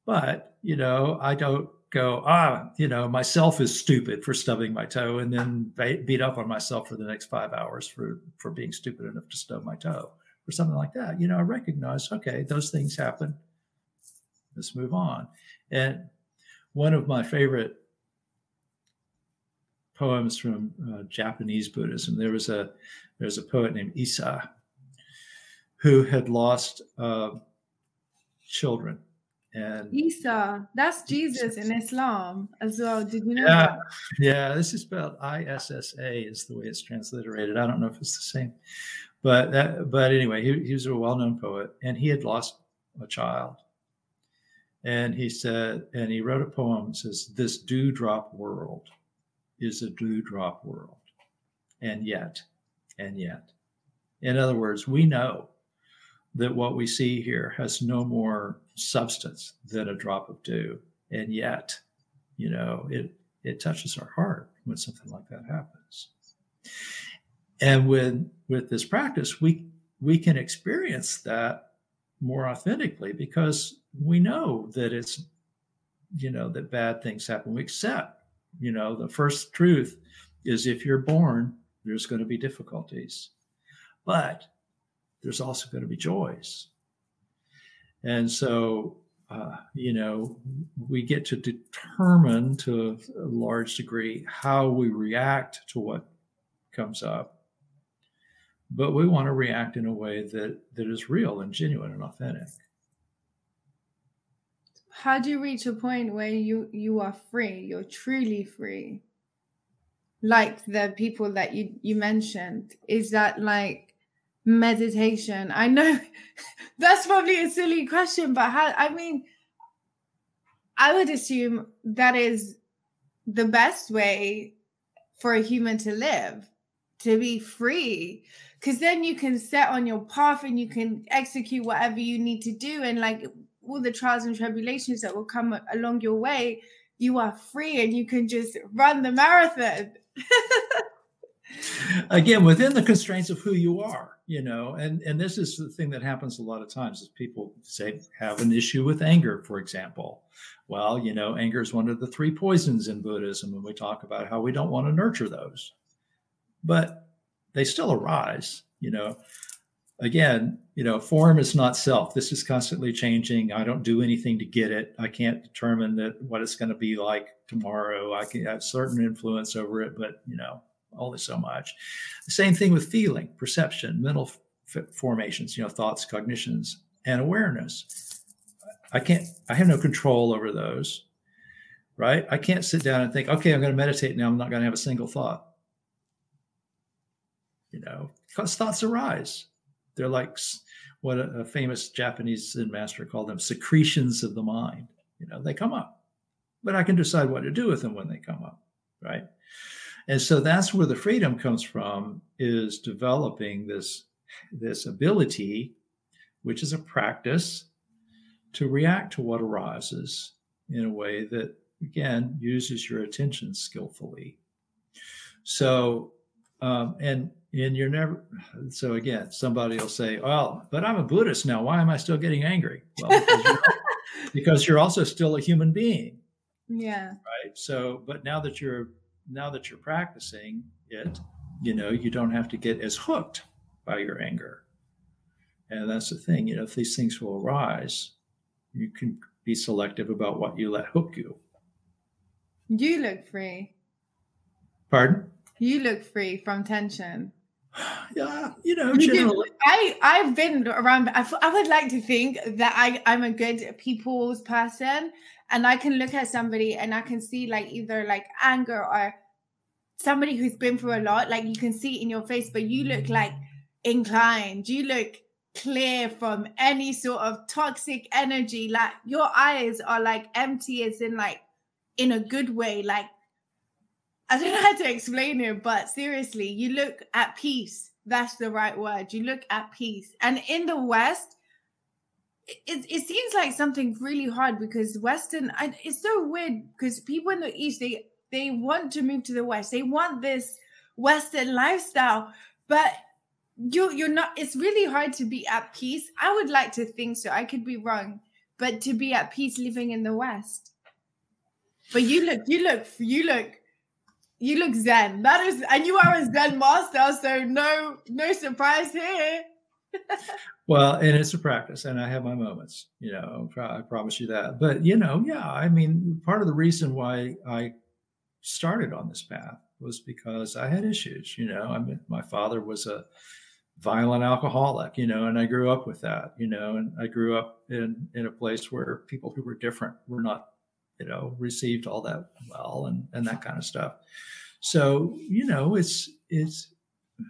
But you know, I don't go ah you know myself is stupid for stubbing my toe and then beat up on myself for the next five hours for for being stupid enough to stub my toe or something like that. You know, I recognize okay those things happen. let's move on. And one of my favorite poems from uh, Japanese Buddhism, there was a there's a poet named Issa who had lost uh, children. And
Isa, that's Jesus in Islam as well. Did you know
yeah,
that?
Yeah, this is spelled I S S A is the way it's transliterated. I don't know if it's the same, but that, but anyway, he, he was a well-known poet, and he had lost a child, and he said, and he wrote a poem that says, "This dewdrop world is a dewdrop world, and yet, and yet." In other words, we know that what we see here has no more substance than a drop of dew. And yet, you know, it it touches our heart when something like that happens. And with with this practice, we we can experience that more authentically because we know that it's you know that bad things happen. We accept, you know, the first truth is if you're born, there's going to be difficulties. But there's also going to be joys. And so, uh, you know, we get to determine to a large degree how we react to what comes up. But we want to react in a way that, that is real and genuine and authentic.
How do you reach a point where you, you are free? You're truly free. Like the people that you, you mentioned. Is that like meditation? I know that's probably a silly question, but how, I mean, I would assume that is the best way for a human to live, to be free. Because then you can set on your path and you can execute whatever you need to do. And like all the trials and tribulations that will come along your way, you are free and you can just run the marathon.
again within the constraints of who you are you know and and this is the thing that happens a lot of times is people say have an issue with anger for example. Well you know anger is one of the three poisons in buddhism and we talk about how we don't want to nurture those. But they still arise you know. Again you know form is not self. This is constantly changing. I don't do anything to get it. I can't determine that what it's going to be like tomorrow. I can have certain influence over it but you know only so much. The same thing with feeling, perception, mental f- formations, you know, thoughts, cognitions, and awareness. I can't, I have no control over those, right? I can't sit down and think, okay, I'm going to meditate now. I'm not going to have a single thought. You know, because thoughts arise. They're like what a, a famous Japanese Zen master called them secretions of the mind. You know, they come up, but I can decide what to do with them when they come up, right? And so that's where the freedom comes from is developing this, this ability, which is a practice to react to what arises in a way that, again, uses your attention skillfully. So, um, and and you're never so again somebody will say well but i'm a buddhist now. Why am i still getting angry? Well because you're, because you're also still a human being.
Yeah.
Right? So but now that you're now that you're practicing it, you know, you don't have to get as hooked by your anger. And that's the thing, you know, if these things will arise, you can be selective about what you let hook you.
You look free.
Pardon?
You look free from tension.
Yeah, you know, generally.
I I've been around. I, I would like to think that I I'm a good people's person, and I can look at somebody and I can see like either like anger or somebody who's been through a lot. Like you can see in your face, but you look like inclined. You look clear from any sort of toxic energy. Like your eyes are like empty, as in like in a good way. Like I don't know how to explain it, but seriously, you look at peace. That's the right word. You look at peace. And in the West, it, it seems like something really hard because Western, I, it's so weird because people in the East, they, they want to move to the West. They want this Western lifestyle, but you, you're not, it's really hard to be at peace. I would like to think so. I could be wrong, but to be at peace living in the West. But you look, you look, you look, you look Zen. That is, and you are a Zen master, so no, no surprise here.
Well, and it's a practice, and I have my moments. You know, I promise you that. But you know, yeah, I mean, part of the reason why I started on this path was because I had issues. You know, I mean, my father was a violent alcoholic, you know, and I grew up with that, you know, and I grew up in in a place where people who were different were not, you know, received all that well and and that kind of stuff. So, you know, it's it's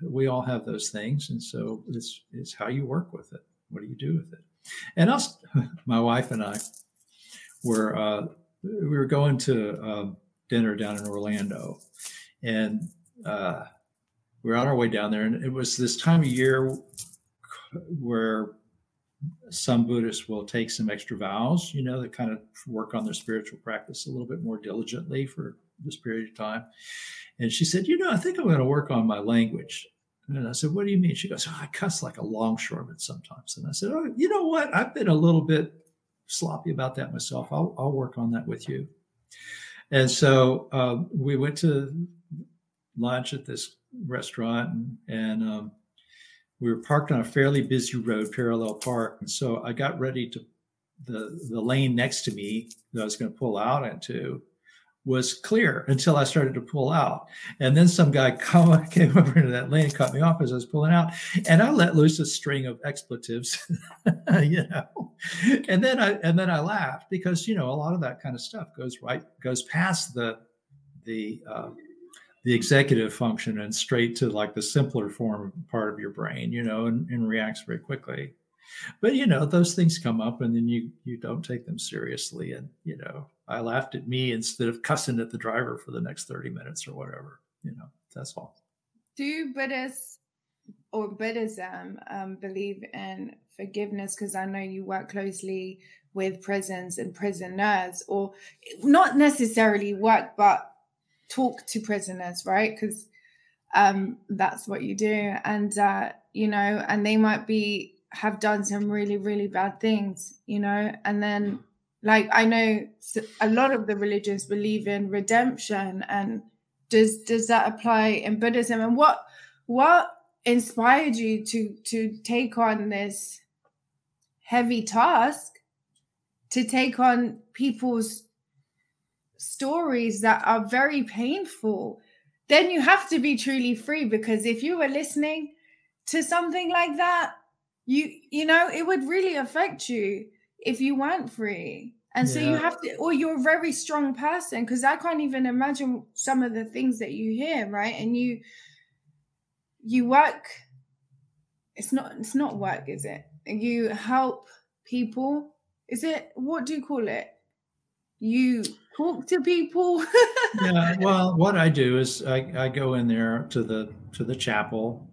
we all have those things, and so it's it's how you work with it. What do you do with it? And us, my wife and I, were uh, we were going to um, dinner down in Orlando, and uh, we were on our way down there, and it was this time of year where some Buddhists will take some extra vows, you know, that kind of work on their spiritual practice a little bit more diligently for this period of time. And she said, You know, I think I'm going to work on my language. And I said, What do you mean? She goes, oh, I cuss like a longshoreman sometimes. And I said, Oh, you know what? I've been a little bit sloppy about that myself. I'll, I'll work on that with you. And so um, we went to lunch at this restaurant and, and um, we were parked on a fairly busy road, parallel park. And so I got ready to, the, the lane next to me that I was going to pull out into was clear until I started to pull out. And then some guy come, came over into that lane, cut me off as I was pulling out, and I let loose a string of expletives, you know. And then I and then I laughed because you know a lot of that kind of stuff goes right goes past the the uh, the executive function and straight to like the simpler form part of your brain, you know, and, and reacts very quickly. But you know, those things come up and then you you don't take them seriously. And you know, I laughed at me instead of cussing at the driver for the next 30 minutes or whatever. You know, that's all.
Do Buddhists or Buddhism um, believe in forgiveness? Because I know you work closely with prisons and prisoners, or not necessarily work, but talk to prisoners, right? Because um, that's what you do. And, uh, you know, and they might be have done some really really bad things you know and then like i know a lot of the religions believe in redemption and does does that apply in buddhism? And what what inspired you to to take on this heavy task to take on people's stories that are very painful? Then you have to be truly free because if you were listening to something like that you you know it would really affect you if you weren't free. And so you have to or you're a very strong person because i can't even imagine some of the things that you hear right? And you you work it's not it's not work is it? You help people. Is it what do you call it? You talk to people?
Yeah well what i do is I, I go in there to the to the chapel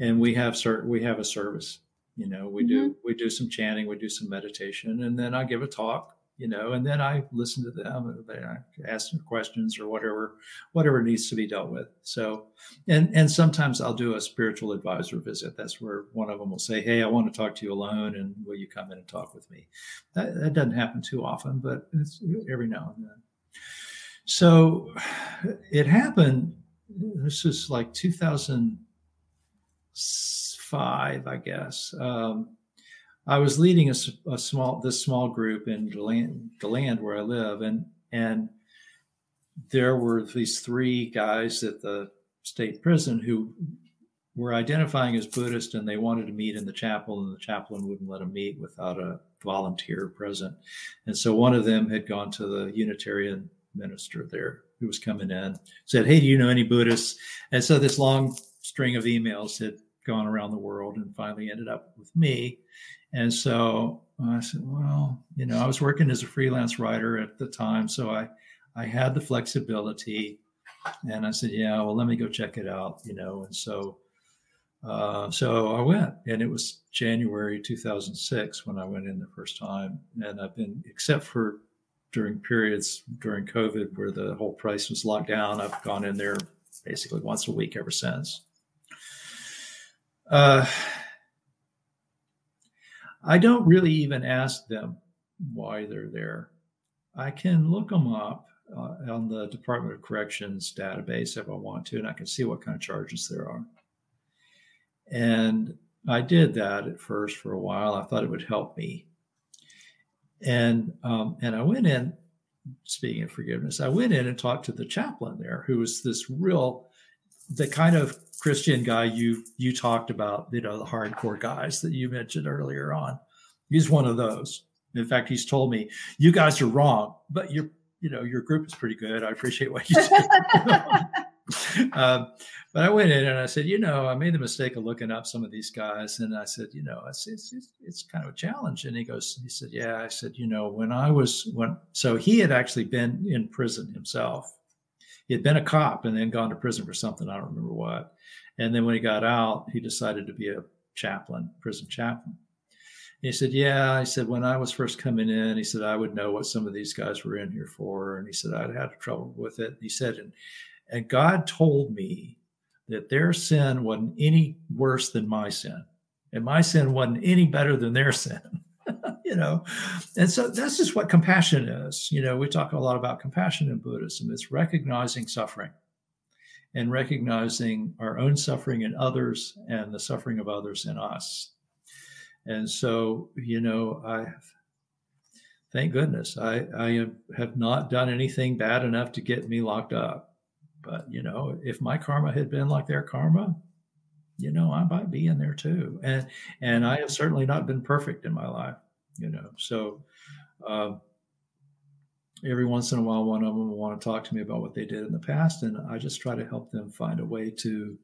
and we have certain we have a service you know we mm-hmm. do we do some chanting we do some meditation and then i give a talk you know and then i listen to them and they ask them questions or whatever whatever needs to be dealt with. So and and sometimes i'll do a spiritual advisor visit. That's where one of them will say hey i want to talk to you alone and will you come in and talk with me? That, that doesn't happen too often but it's every now and then. So it happened this is like 2000 five, I guess. Um, I was leading a, a, small this small group in DeLand, DeLand where I live, and and there were these three guys at the state prison who were identifying as Buddhist, and they wanted to meet in the chapel, and the chaplain wouldn't let them meet without a volunteer present. And so one of them had gone to the Unitarian minister there who was coming in, said, "Hey, do you know any Buddhists?" And so this long string of emails had gone around the world and finally ended up with me. And so I said, well, you know, I was working as a freelance writer at the time, so I I had the flexibility, and I said, yeah, well, let me go check it out, you know. And so uh, so I went, and it was January 2006 when I went in the first time, and I've been, except for during periods during COVID where the whole price was locked down, I've gone in there basically once a week ever since. Uh, I don't really even ask them why they're there. I can look them up uh, on the Department of Corrections database if I want to, and I can see what kind of charges there are. And I did that at first for a while. I thought it would help me. And um, and I went in, speaking of forgiveness, I went in and talked to the chaplain there, who was this real, the kind of Christian guy you you talked about, you know, the hardcore guys that you mentioned earlier on. He's one of those. In fact, he's told me, "You guys are wrong, but your you know your group is pretty good. I appreciate what you do." um, but I went in and I said, you know, I made the mistake of looking up some of these guys, and I said, you know, it's it's, it's kind of a challenge. And he goes, he said, yeah. I said, you know, when I was when so he had actually been in prison himself. He had been a cop and then gone to prison for something I don't remember what. And then when he got out, he decided to be a chaplain, prison chaplain. He said, Yeah. He said, When I was first coming in, he said, I would know what some of these guys were in here for. And he said, I'd had trouble with it. He said, And, and God told me that their sin wasn't any worse than my sin, and my sin wasn't any better than their sin. You know, and so that's just what compassion is. You know, we talk a lot about compassion in Buddhism. It's recognizing suffering and recognizing our own suffering in others and the suffering of others in us. And so, you know, I thank goodness I, I have not done anything bad enough to get me locked up. But, you know, if my karma had been like their karma, you know, I might be in there too. And and I have certainly not been perfect in my life, you know. So uh, every once in a while, one of them will want to talk to me about what they did in the past, and I just try to help them find a way to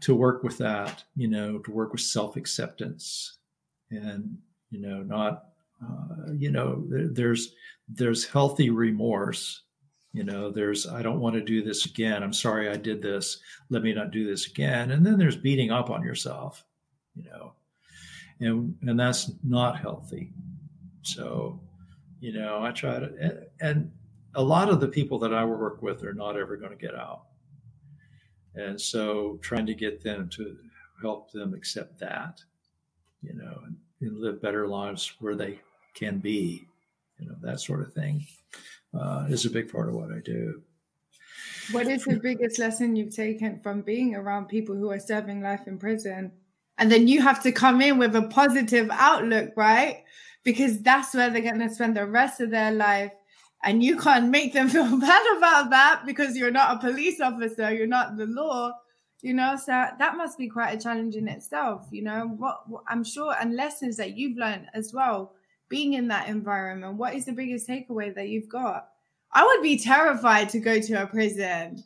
to work with that, you know, to work with self acceptance, and you know, not, uh, you know, there's there's healthy remorse. You know, there's I don't want to do this again. I'm sorry I did this. Let me not do this again. And then there's beating up on yourself. You know, and and that's not healthy. So, you know, I try to and, a lot of the people that I work with are not ever going to get out and so trying to get them to help them accept that, you know, and, and live better lives where they can be, you know, that sort of thing uh, is a big part of what I do.
What is the biggest lesson you've taken from being around people who are serving life in prison? And then you have to come in with a positive outlook, right? Because that's where they're going to spend the rest of their life. And you can't make them feel bad about that because you're not a police officer you're not the law you know? So that must be quite a challenge in itself you know? What, what, i'm sure and lessons that you've learned as well being in that environment what is the biggest takeaway that you've got? I would be terrified to go to a prison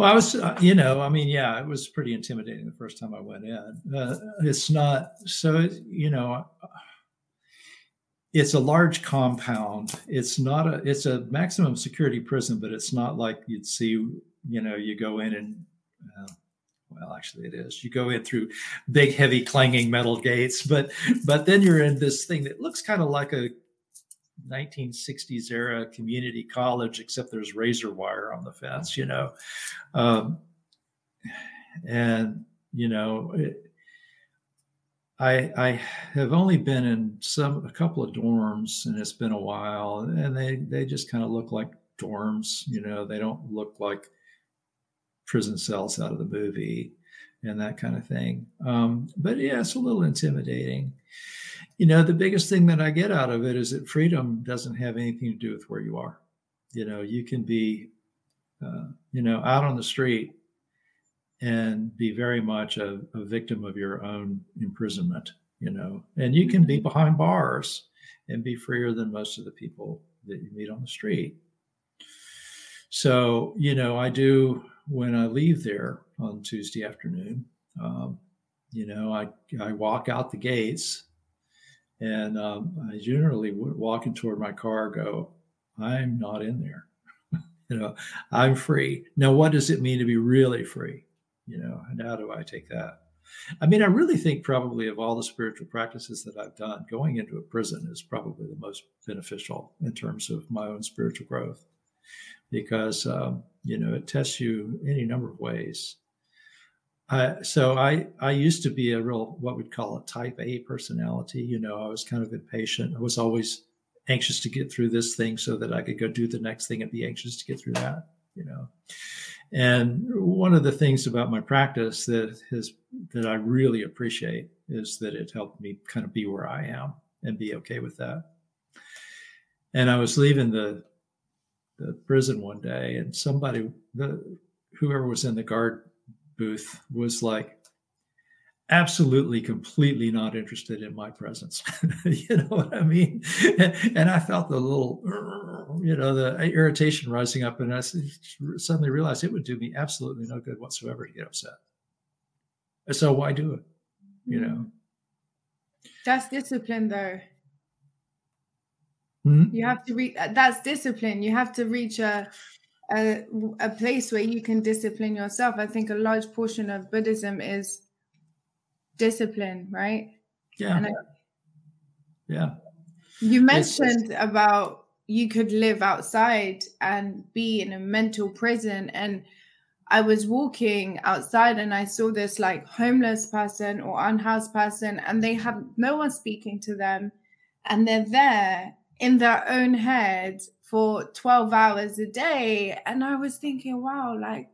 well i was uh, you know i mean yeah it was pretty intimidating the first time i went in uh, it's not so you know it's a large compound. It's not a it's a maximum security prison, but it's not like you'd see, you know, you go in and uh, well, actually it is. You go in through big, heavy, clanging metal gates, but but then you're in this thing that looks kind of like a 1960s era community college, except there's razor wire on the fence, you know, um, and you know. It, I, I have only been in some a couple of dorms, and it's been a while, and they they just kind of look like dorms. You know, they don't look like prison cells out of the movie and that kind of thing. Um, but yeah, it's a little intimidating. You know, the biggest thing that I get out of it is that freedom doesn't have anything to do with where you are. You know, you can be, uh, you know, out on the street and be very much a, a, victim of your own imprisonment, you know. And you can be mm-hmm. behind bars and be freer than most of the people that you meet on the street. So, you know, I do when I leave there on Tuesday afternoon. Um, you know, I I walk out the gates, and um, I generally walking toward my car go, I'm not in there. you know, I'm free. Now, what does it mean to be really free? you know and how do i take that i mean i really think probably of all the spiritual practices that i've done going into a prison is probably the most beneficial in terms of my own spiritual growth because um, you know it tests you any number of ways uh, so I, I used to be a real what we'd call a type A personality. You know, I was kind of impatient. I was always anxious to get through this thing so that I could go do the next thing and be anxious to get through that. You know, and one of the things about my practice that has that I really appreciate is that it helped me kind of be where I am and be okay with that. And I was leaving the the prison one day, and somebody, the whoever was in the guard booth, was like, absolutely completely not interested in my presence. You know what i mean? And i felt the little you know the irritation rising up and i suddenly realized it would do me absolutely no good whatsoever to get upset. So why do it? You hmm. know?
That's discipline though mm-hmm. you have to reach that's discipline you have to reach a, a a place where you can discipline yourself i think a large portion of buddhism is discipline, right?
Yeah. I, yeah.
You mentioned about you could live outside and be in a mental prison. And I was walking outside and I saw this like homeless person or unhoused person, and they have no one speaking to them. And they're there in their own head for 12 hours a day. And I was thinking, wow, like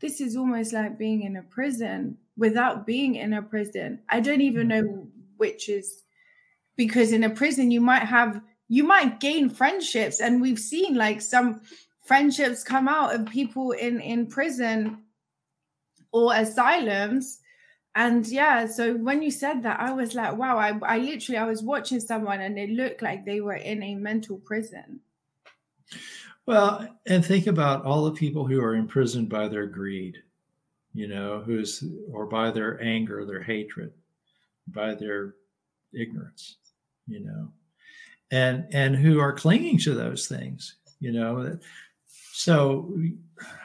this is almost like being in a prison without being in a prison. I don't even mm. know which is because in a prison you might have you might gain friendships and we've seen like some friendships come out of people in in prison or asylums and yeah so when you said that i was like wow i, I literally i was watching someone and it looked like they were in a mental prison
well and think about all the people who are imprisoned by their greed you know, who's or by their anger, their hatred, by their ignorance, you know, and and who are clinging to those things, you know. So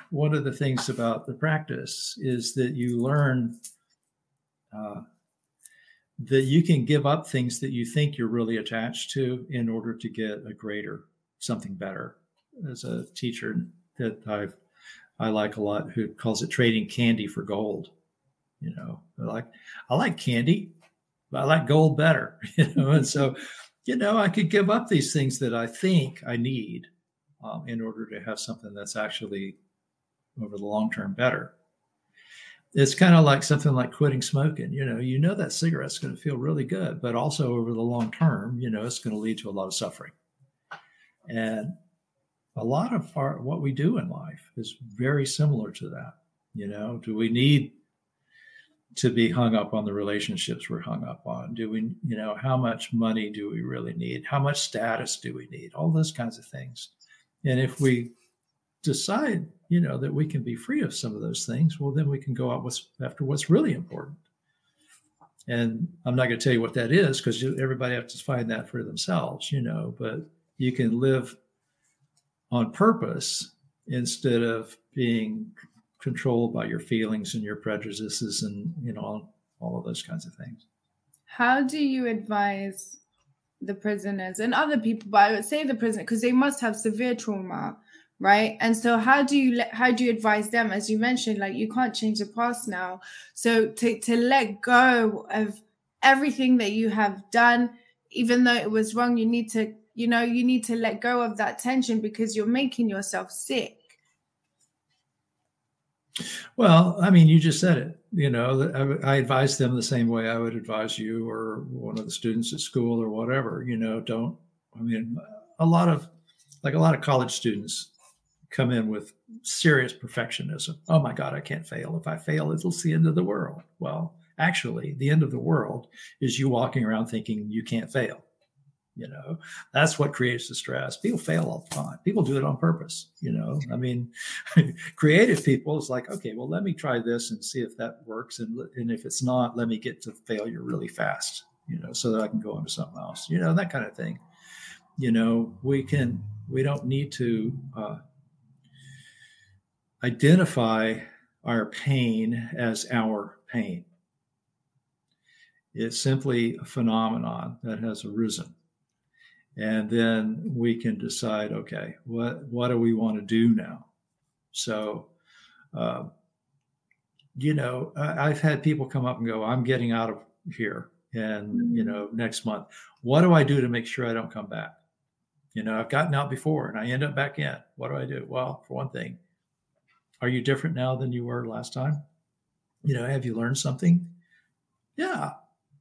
one of the things about the practice is that you learn uh, that you can give up things that you think you're really attached to in order to get a greater something better. As a teacher that I've I like a lot who calls it trading candy for gold. You know, like I like candy, but I like gold better. You know, and so, you know, I could give up these things that I think I need um, in order to have something that's actually over the long term better. It's kind of like something like quitting smoking. You know, you know that cigarette's going to feel really good, but also over the long term, you know, it's going to lead to a lot of suffering. And a lot of our, what we do in life is very similar to that. You know, do we need to be hung up on the relationships we're hung up on? Do we, you know, how much money do we really need? How much status do we need? All those kinds of things. And if we decide, you know, that we can be free of some of those things, well, then we can go out what's, after what's really important. And I'm not going to tell you what that is because everybody has to find that for themselves, you know, but you can live on purpose instead of being controlled by your feelings and your prejudices and you know all, all of those kinds of things
how do you advise the prisoners and other people but i would say the prisoner because they must have severe trauma right? And so how do you how do you advise them? As you mentioned like you can't change the past now. So to to let go of everything that you have done even though it was wrong you need to you know you need to let go of that tension because you're making yourself sick.
Well i mean you just said it you know I, I advise them the same way i would advise you or one of the students at school or whatever you know don't i mean a lot of like a lot of college students come in with serious perfectionism. Oh my god i can't fail. If i fail it's the end of the world. Well actually the end of the world is you walking around thinking you can't fail. You know that's what creates the stress. People fail all the time. People do it on purpose you know. I mean creative people is like okay well let me try this and see if that works. And, and if it's not let me get to failure really fast you know so that i can go on to something else you know that kind of thing. You know we can we don't need to uh, identify our pain as our pain. It's simply a phenomenon that has arisen. And then we can decide okay what what do we want to do now? So uh, you know I, have had people come up and go i'm getting out of here and you mm-hmm. know next month. What do i do to make sure i don't come back? You know i've gotten out before and i end up back in. What do i do? Well for one thing are you different now than you were last time you know have you learned something Yeah.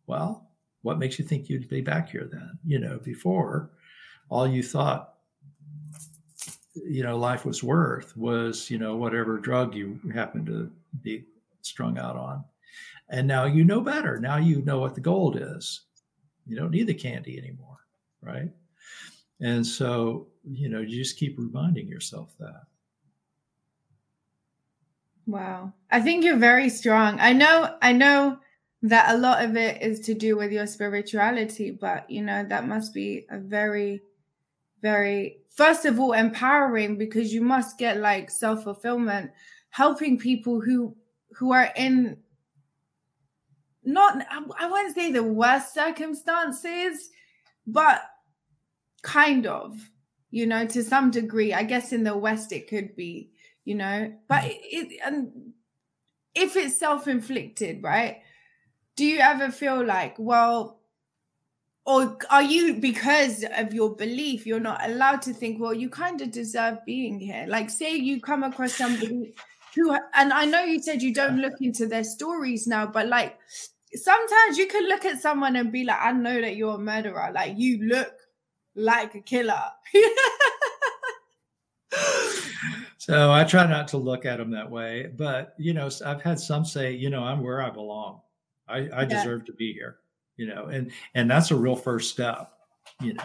Well, what makes you think you'd be back here then? You know, before all you thought, you know, life was worth was, you know, whatever drug you happened to be strung out on. And now you know better. Now you know what the gold is. You don't need the candy anymore. Right. And so, you know, you just keep reminding yourself that.
Wow. I think you're very strong. I know, I know that a lot of it is to do with your spirituality, but you know, that must be a very, very, first of all, empowering because you must get like self fulfillment, helping people who, who are in not, I wouldn't say the worst circumstances, but kind of, you know, to some degree. I guess in the West it could be you know? But mm. it, it and if it's self-inflicted right do you ever feel like well or are you because of your belief you're not allowed to think well you kind of deserve being here? Like say you come across somebody who and i know you said you don't look into their stories now but like sometimes you can look at someone and be like i know that you're a murderer. Like you look like a killer
So I try not to look at them that way. But, you know, I've had some say, you know, I'm where I belong. I, I yeah. deserve to be here, you know, and, and that's a real first step, you know.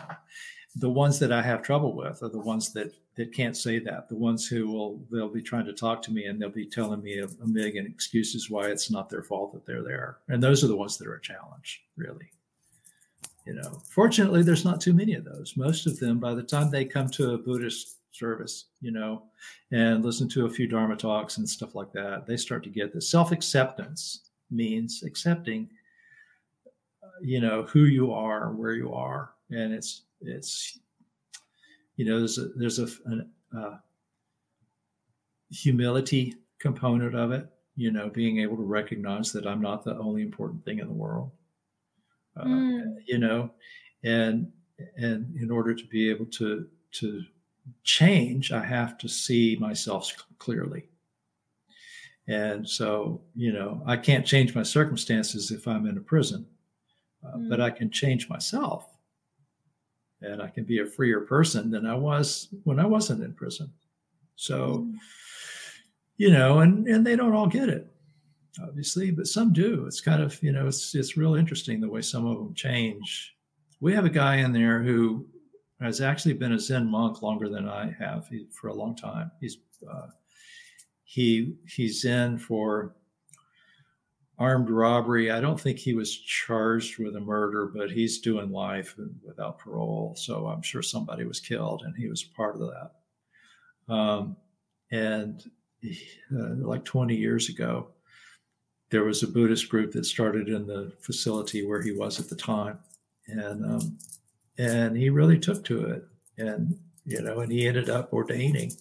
The ones that I have trouble with are the ones that that can't say that. The ones who will they'll be trying to talk to me and they'll be telling me a, a million excuses why it's not their fault that they're there. And those are the ones that are a challenge, really you know fortunately there's not too many of those most of them by the time they come to a buddhist service, you know, and listen to a few Dharma talks and stuff like that, they start to get this. Self acceptance means accepting, uh, you know, who you are, where you are, and it's it's, you know, there's a there's a an, uh, humility component of it. You know, being able to recognize that I'm not the only important thing in the world. Uh, mm. You know, and and in order to be able to to change, I have to see myself clearly. And so, you know, I can't change my circumstances if I'm in a prison, uh, mm. but I can change myself. And I can be a freer person than I was when I wasn't in prison. So, mm. you know, and, and they don't all get it, obviously, but some do. It's kind of, you know, it's, it's real interesting the way some of them change. We have a guy in there who has actually been a Zen monk longer than I have he, for a long time. He's uh, he he's in for armed robbery. I don't think he was charged with a murder, but he's doing life without parole. So I'm sure somebody was killed, and he was part of that. Um, and uh, like 20 years ago, there was a Buddhist group that started in the facility where he was at the time, and um, and he really took to it. And you know and he ended up ordaining.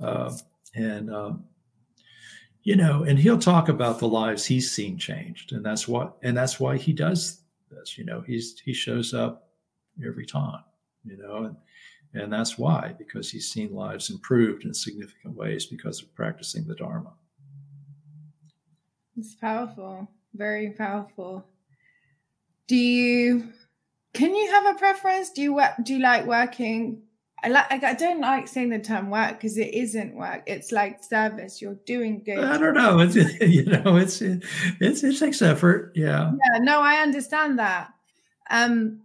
Uh, and um, you know and he'll talk about the lives he's seen changed. And that's what and that's why he does this. You know he's he shows up every time you know and and that's why because he's seen lives improved in significant ways because of practicing the dharma.
It's powerful. Very powerful. Do you can you have a preference? Do you work? Do you like working? I like. I don't like saying the term work because it isn't work. It's like service. You're doing good.
I don't know. It's you know. It's it's it takes effort. Yeah.
Yeah. No, I understand that. Um,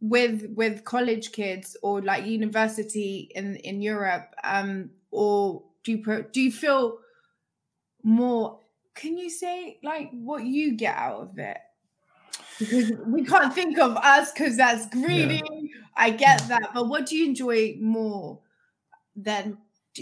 with with college kids or like university in in Europe, um, or do you do you feel more? Can you say like what you get out of it? Because we can't think of us because that's greedy. Yeah. I get that, but what do you enjoy more than?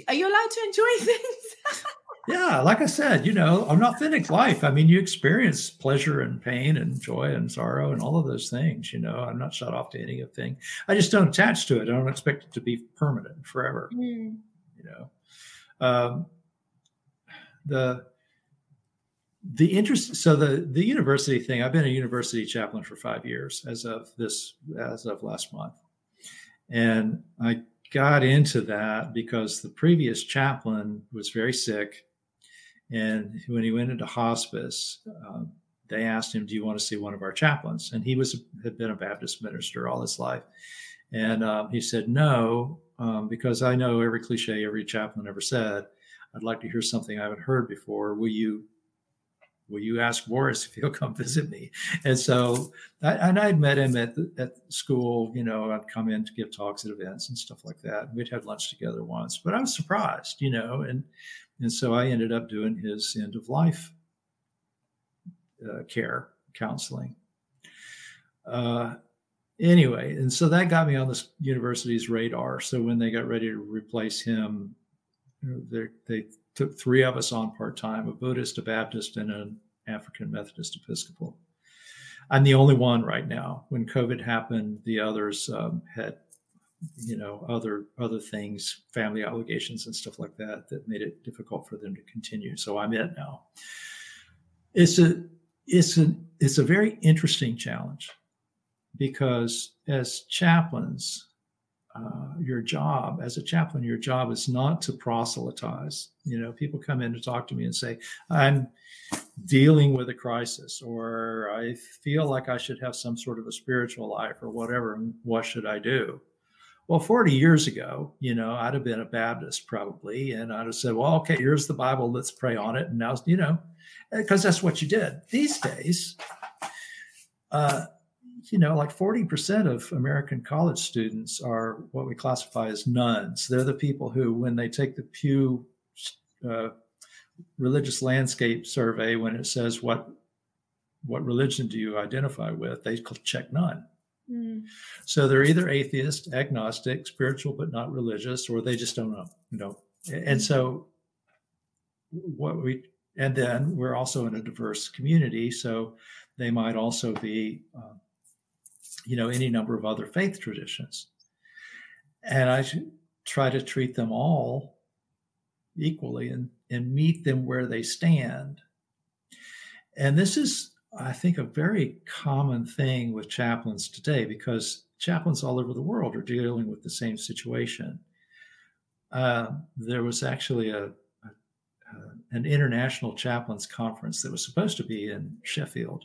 Are you allowed to enjoy things?
yeah, like I said, you know, I'm an authentic life. I mean, you experience pleasure and pain and joy and sorrow and all of those things. You know, I'm not shut off to any of thing. I just don't attach to it. I don't expect it to be permanent forever. Mm. You know, um, the the interest so the the university thing i've been a university chaplain for five years as of this as of last month and i got into that because the previous chaplain was very sick and when he went into hospice um, they asked him, "Do you want to see one of our chaplains?" And he was had been a Baptist minister all his life, and um, he said no um, because I know every cliche every chaplain ever said. I'd like to hear something I haven't heard before. Will you will you ask Morris if he'll come visit me? And so, I, and I'd met him at the, at school. You know, I'd come in to give talks at events and stuff like that. We'd had lunch together once, but I was surprised, you know, and and so I ended up doing his end of life uh, care counseling. Uh, anyway, and so that got me on the university's radar. So when they got ready to replace him, they, took three of us on part time a Buddhist, a Baptist, and an African Methodist Episcopal. I'm the only one right now. When COVID happened, the others um, had, you know, other other things, family obligations and stuff like that, that made it difficult for them to continue. So I'm it now. It's a it's a it's a very interesting challenge because as chaplains, uh, your job as a chaplain, your job is not to proselytize. You know, people come in to talk to me and say, I'm dealing with a crisis, or I feel like I should have some sort of a spiritual life, or whatever. What should I do? Well, 40 years ago, you know, I'd have been a Baptist probably, and I'd have said, Well, okay, here's the Bible, let's pray on it. And now, you know, because that's what you did. These days, uh, you know, like 40% of American college students are what we classify as nones. They're the people who, when they take the Pew uh, religious landscape survey, when it says what what religion do you identify with, they check none. Mm. So they're either atheist, agnostic, spiritual but not religious, or they just don't know. You know, and so what we and then we're also in a diverse community, so they might also be. Uh, you know, any number of other faith traditions. And I try to treat them all equally and, and meet them where they stand. And this is, I think, a very common thing with chaplains today because chaplains all over the world are dealing with the same situation. Uh, there was actually a, a, an international chaplains conference that was supposed to be in Sheffield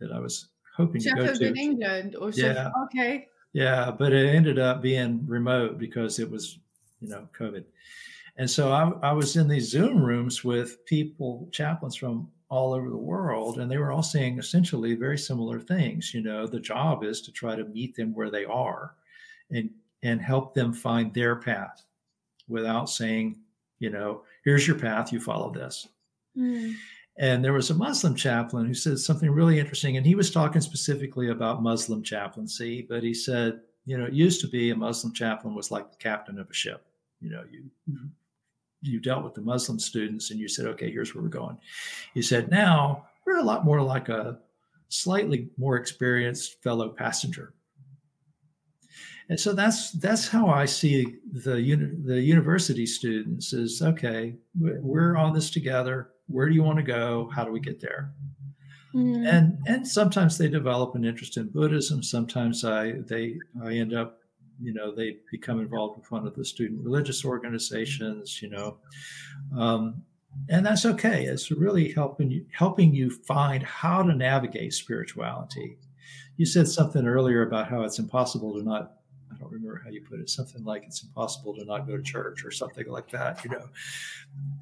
that I was hoping Sheffield to go to.
in England or yeah. Okay.
Yeah, but it ended up being remote because it was, you know, COVID. And so I, I was in these Zoom rooms with people, chaplains from all over the world, and they were all saying essentially very similar things. You know, the job is to try to meet them where they are and and help them find their path without saying, you know, here's your path, you follow this. Mm. And there was a Muslim chaplain who said something really interesting. And he was talking specifically about Muslim chaplaincy, but he said, you know, it used to be a Muslim chaplain was like the captain of a ship. You know, you mm-hmm. you dealt with the Muslim students and you said, okay, here's where we're going. He said, now we're a lot more like a slightly more experienced fellow passenger. And so that's that's how I see the uni- the university students is okay. We're on this together where do you want to go? How do we get there? Mm. and and sometimes they develop an interest in buddhism. Sometimes i they i end up you know they become involved with one of the student religious organizations you know. Um, and that's okay. It's really helping you helping you find how to navigate spirituality. You said something earlier about how it's impossible to not I don't remember how you put it, something like it's impossible to not go to church or something like that. You know,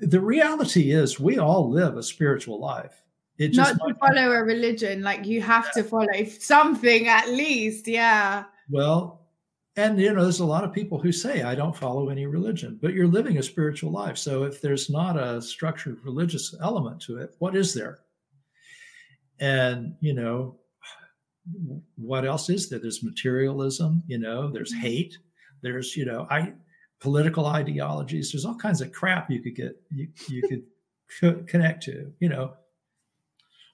the reality is we all live a spiritual life.
It just not to follow a religion, like you have yeah. to follow something at least. Yeah.
Well, and you know, there's a lot of people who say, I don't follow any religion, but you're living a spiritual life. So if there's not a structured religious element to it, what is there? And, you know, what else is there? There's materialism, you know, there's mm-hmm. hate, there's, you know, I political ideologies, there's all kinds of crap you could get you, you could co- connect to, you know,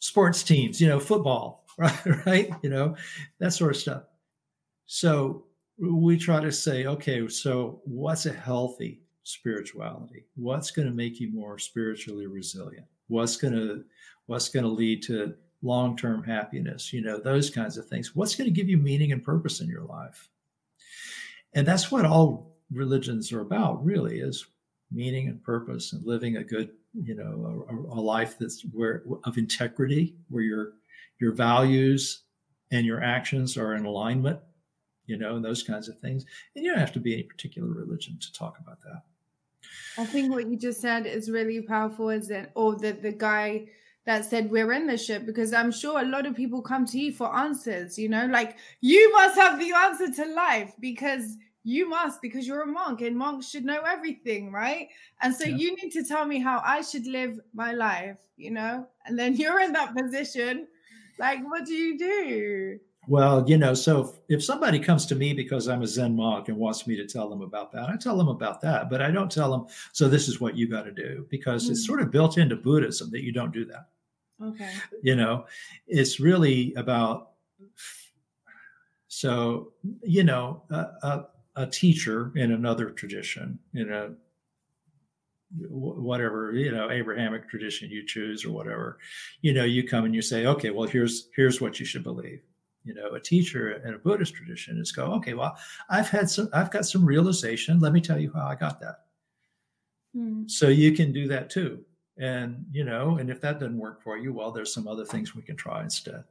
sports teams, you know, football, right? right? You know, that sort of stuff. So we try to say, okay, so what's a healthy spirituality? What's going to make you more spiritually resilient? What's going to what's going to lead to long term happiness, you know, those kinds of things. What's going to give you meaning and purpose in your life? And that's what all religions are about, really, is meaning and purpose and living a good, you know, a, a life that's where of integrity, where your your values and your actions are in alignment, you know, and those kinds of things. And you don't have to be any particular religion to talk about that.
I think what you just said is really powerful, is that oh, Or the the guy that said we're in this ship because I'm sure a lot of people come to you for answers, you know, like you must have the answer to life because you must because you're a monk and monks should know everything, right? And so yeah. you need to tell me how I should live my life, you know? And then you're in that position. Like, what do you do?
Well, you know, so if, if, somebody comes to me because I'm a Zen monk and wants me to tell them about that, I tell them about that, but I don't tell them, so this is what you got to do because mm-hmm. it's sort of built into Buddhism that you don't do that.
Okay.
You know, it's really about, so, you know, a, a, a teacher in another tradition, in a whatever you know abrahamic tradition you choose or whatever you know you come and you say okay well here's here's what you should believe you know a teacher in a buddhist tradition is go okay well i've had some i've got some realization. Let me tell you how i got that. Mm. so you can do that too. And you know and if that doesn't work for you well there's some other things we can try instead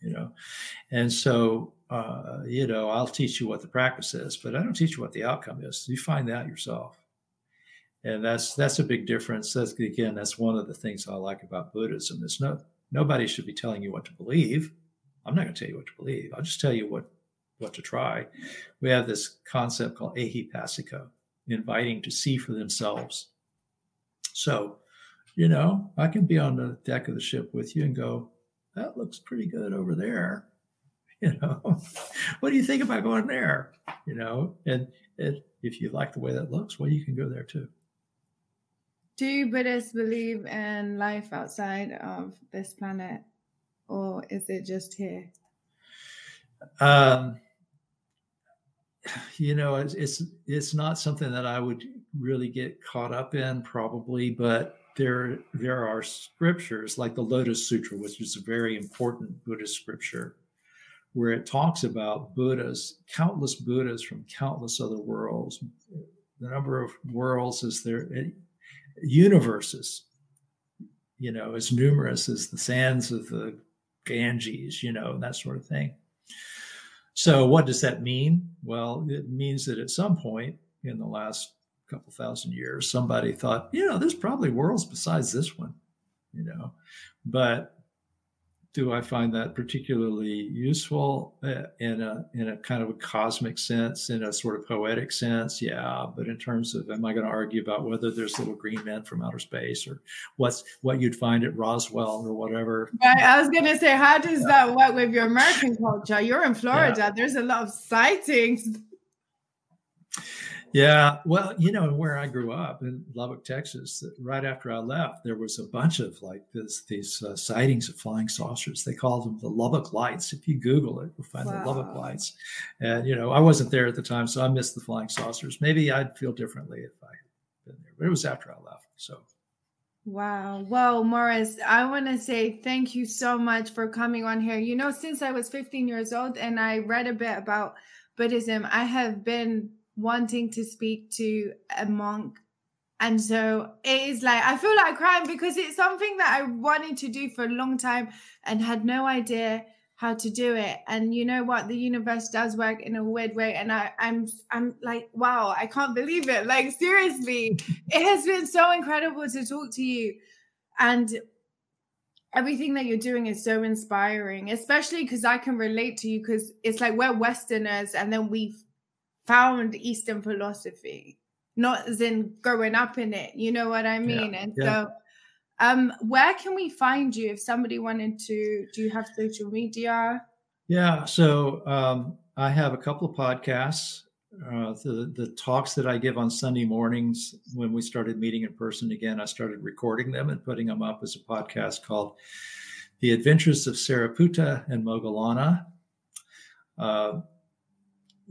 you know? And so uh, you know i'll teach you what the practice is but i don't teach you what the outcome is. You find that yourself. And that's that's a big difference. That's again that's one of the things i like about buddhism is no nobody should be telling you what to believe I'm not going to tell you what to believe. I'll just tell you what what to try. We have this concept called ehipassiko, inviting to see for themselves. So, you know, I can be on the deck of the ship with you and go, that looks pretty good over there. You know, what do you think about going there? You know, and, and if you like the way that looks, well, you can go there too.
Do Buddhists believe in life outside of this planet? Or is it just here?
Um, you know, it's, it's it's not something that I would really get caught up in, probably, but there there are scriptures like the Lotus Sutra, which is a very important Buddhist scripture, where it talks about Buddhas, countless Buddhas from countless other worlds. The number of worlds is there, universes, you know, as numerous as the sands of the Ganges, you know, that sort of thing. So, what does that mean? Well, it means that at some point in the last couple thousand years, somebody thought, you know, there's probably worlds besides this one, you know, but do I find that particularly useful uh, in a in a kind of a cosmic sense, in a sort of poetic sense? Yeah, but in terms of, am I going to argue about whether there's little green men from outer space or what's what you'd find at Roswell or whatever?
Right. I was going to say, how does that work with your American culture? You're in Florida. Yeah. There's a lot of sightings.
Yeah, well, you know, where I grew up in Lubbock, Texas, right after I left, there was a bunch of like this, these uh, sightings of flying saucers. They called them the Lubbock Lights. If you Google it, you'll find wow. the Lubbock Lights. And you know, I wasn't there at the time, so I missed the flying saucers. Maybe I'd feel differently if I had been there, but it was after I left. So.
Wow. Well, Morris, I want to say thank you so much for coming on here. You know, since I was 15 years old and I read a bit about Buddhism, I have been wanting to speak to a monk. And so it is like, I feel like crying because it's something that I wanted to do for a long time and had no idea how to do it. And you know what? The universe does work in a weird way. And I, I'm, I'm like, wow, I can't believe it. Like, seriously, it has been so incredible to talk to you. And everything that you're doing is so inspiring, especially because I can relate to you because it's like we're Westerners and then we found Eastern philosophy, not as in growing up in it. You know what I mean? Yeah, and yeah. so, um, where can we find you if somebody wanted to? Do you have social media?
Yeah, so um, I have a couple of podcasts. Uh, the the talks that I give on Sunday mornings when we started meeting in person again, I started recording them and putting them up as a podcast called "The Adventures of Sariputta and Moggallana." Uh,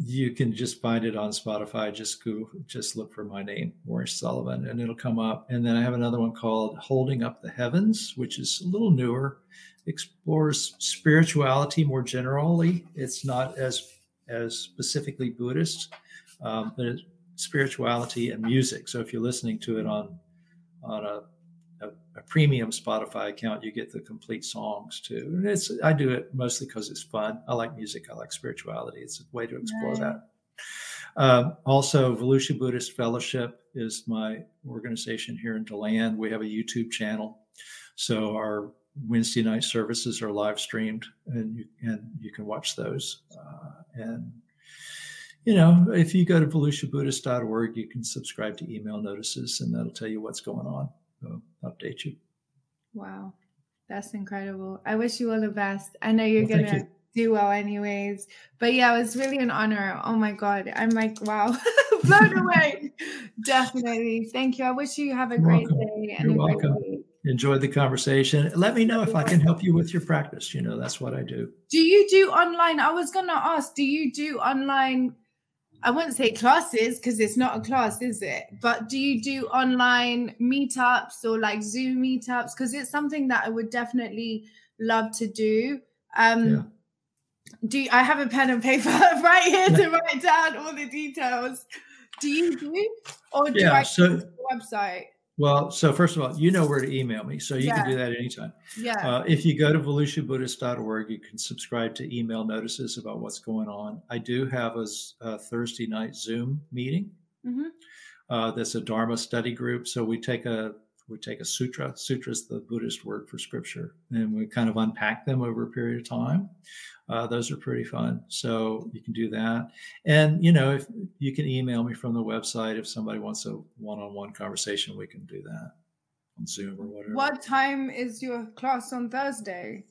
you can just find it on Spotify. Just go, just look for my name, Morris Sullivan, and it'll come up. And then I have another one called Holding Up the Heavens, which is a little newer, explores spirituality more generally. It's not as as specifically Buddhist, um, but it spirituality and music. So if you're listening to it on on a, a, premium Spotify account, you get the complete songs too. And it's I do it mostly because it's fun. I like music. I like spirituality. It's a way to explore that. Um, also, Volusia Buddhist Fellowship is my organization here in DeLand. We have a YouTube channel. So our Wednesday night services are live streamed and you, and you can watch those. Uh, and, you know, if you go to volusiabuddhist.org, you can subscribe to email notices and that'll tell you what's going on. So update you.
Wow. That's incredible. I wish you all the best. I know you're well, going to do well anyways. But yeah, it was really an honor. Oh my God. I'm like, wow, blown away. Definitely. Thank you. I wish you have a You're great welcome. day.
And You're welcome. Enjoyed the conversation. Let me know if I can help you with your practice. You know, that's what I do.
Do you do online? I was going to ask, do you do online? I wouldn't say classes because it's not a class, is it? But do you do online meetups or like Zoom meetups? Because it's something that I would definitely love to do. Um, yeah do you, I have a pen and paper right here to write down all the details. Do you do, or do yeah, I so, the website?
Well, so first of all, you know where to email me, so you yeah. can do that anytime.
Yeah.
Uh, if you go to volusiabuddhist.org, you can subscribe to email notices about what's going on. I do have a, a Thursday night Zoom meeting. Mm-hmm. Uh, that's a Dharma study group. So we take a we take a sutra. Sutra is the Buddhist word for scripture, and we kind of unpack them over a period of time. Uh, those are pretty fun. So you can do that. And, you know, if you can email me from the website, if somebody wants a one on one conversation, we can do that on Zoom or whatever.
What time is your class on Thursday?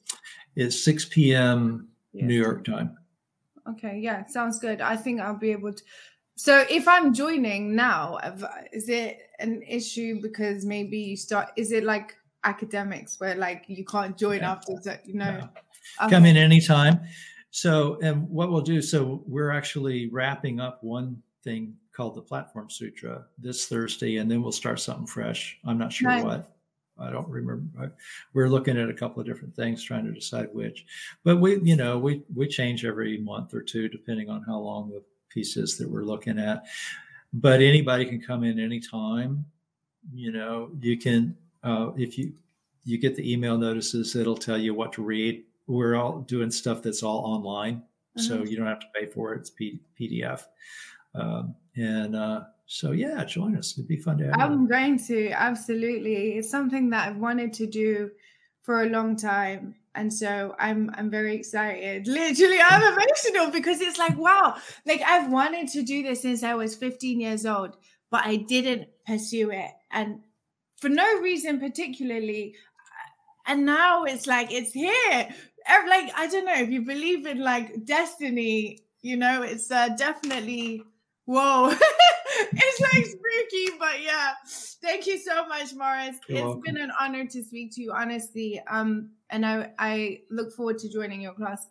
It's 6 p.m. Yes. New York time.
Okay. Yeah. Sounds good. I think I'll be able to. So if I'm joining now, is it an issue because maybe you start, is it like academics where like you can't join yeah. after, you know?
Okay. come in anytime. So, and what we'll do, so we're actually wrapping up one thing called the Platform Sutra this Thursday, and then we'll start something fresh. I'm not sure nice. what. I don't remember. We're looking at a couple of different things, trying to decide which. But we, you know, we we change every month or two, depending on how long the piece is that we're looking at. But anybody can come in anytime. You know, you can uh, if you you get the email notices, it'll tell you what to read we're all doing stuff that's all online, mm-hmm. so you don't have to pay for it. It's P- PDF, um, and uh, so yeah, join us. It'd be fun to.
Have I'm going to absolutely. It's something that I've wanted to do for a long time, and so I'm I'm very excited. Literally, I'm emotional because it's like wow, like I've wanted to do this since I was 15 years old, but I didn't pursue it, and for no reason particularly and now it's like it's here like I don't know if you believe in like destiny, you know, it's uh, definitely whoa. it's like spooky, but yeah. Thank you so much, Morris. You're it's welcome. been an honor to speak to you, honestly. Um, and I I look forward to joining your classes.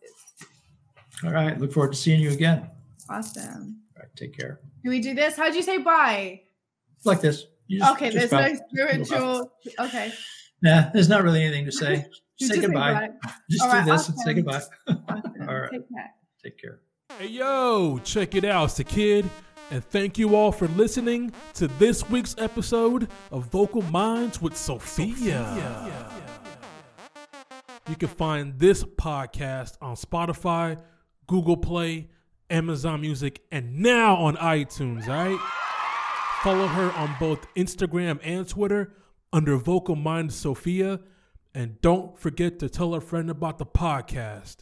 All right. Look forward to seeing you again.
Awesome.
All right. Take care.
Do we do this? How'd you say bye?
Like this.
Just, okay. Just there's no spiritual. Okay.
Yeah. There's not really anything to say. just say goodbye. Just All do right, this awesome. and say goodbye. Awesome. all right. Take care. Take care.
Hey, yo, check it out. It's the kid. And thank you all for listening to this week's episode of Vocal Minds with Sophia. Sophia. You can find this podcast on Spotify, Google Play, Amazon Music, and now on iTunes, all right? Follow her on both Instagram and Twitter under Vocal Mind Sophia and don't forget to tell a friend about the podcast.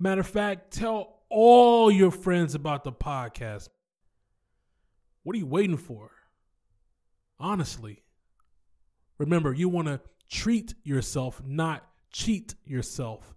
Matter of fact, tell all your friends about the podcast. What are you waiting for? Honestly. Remember, you want to treat yourself, not cheat yourself.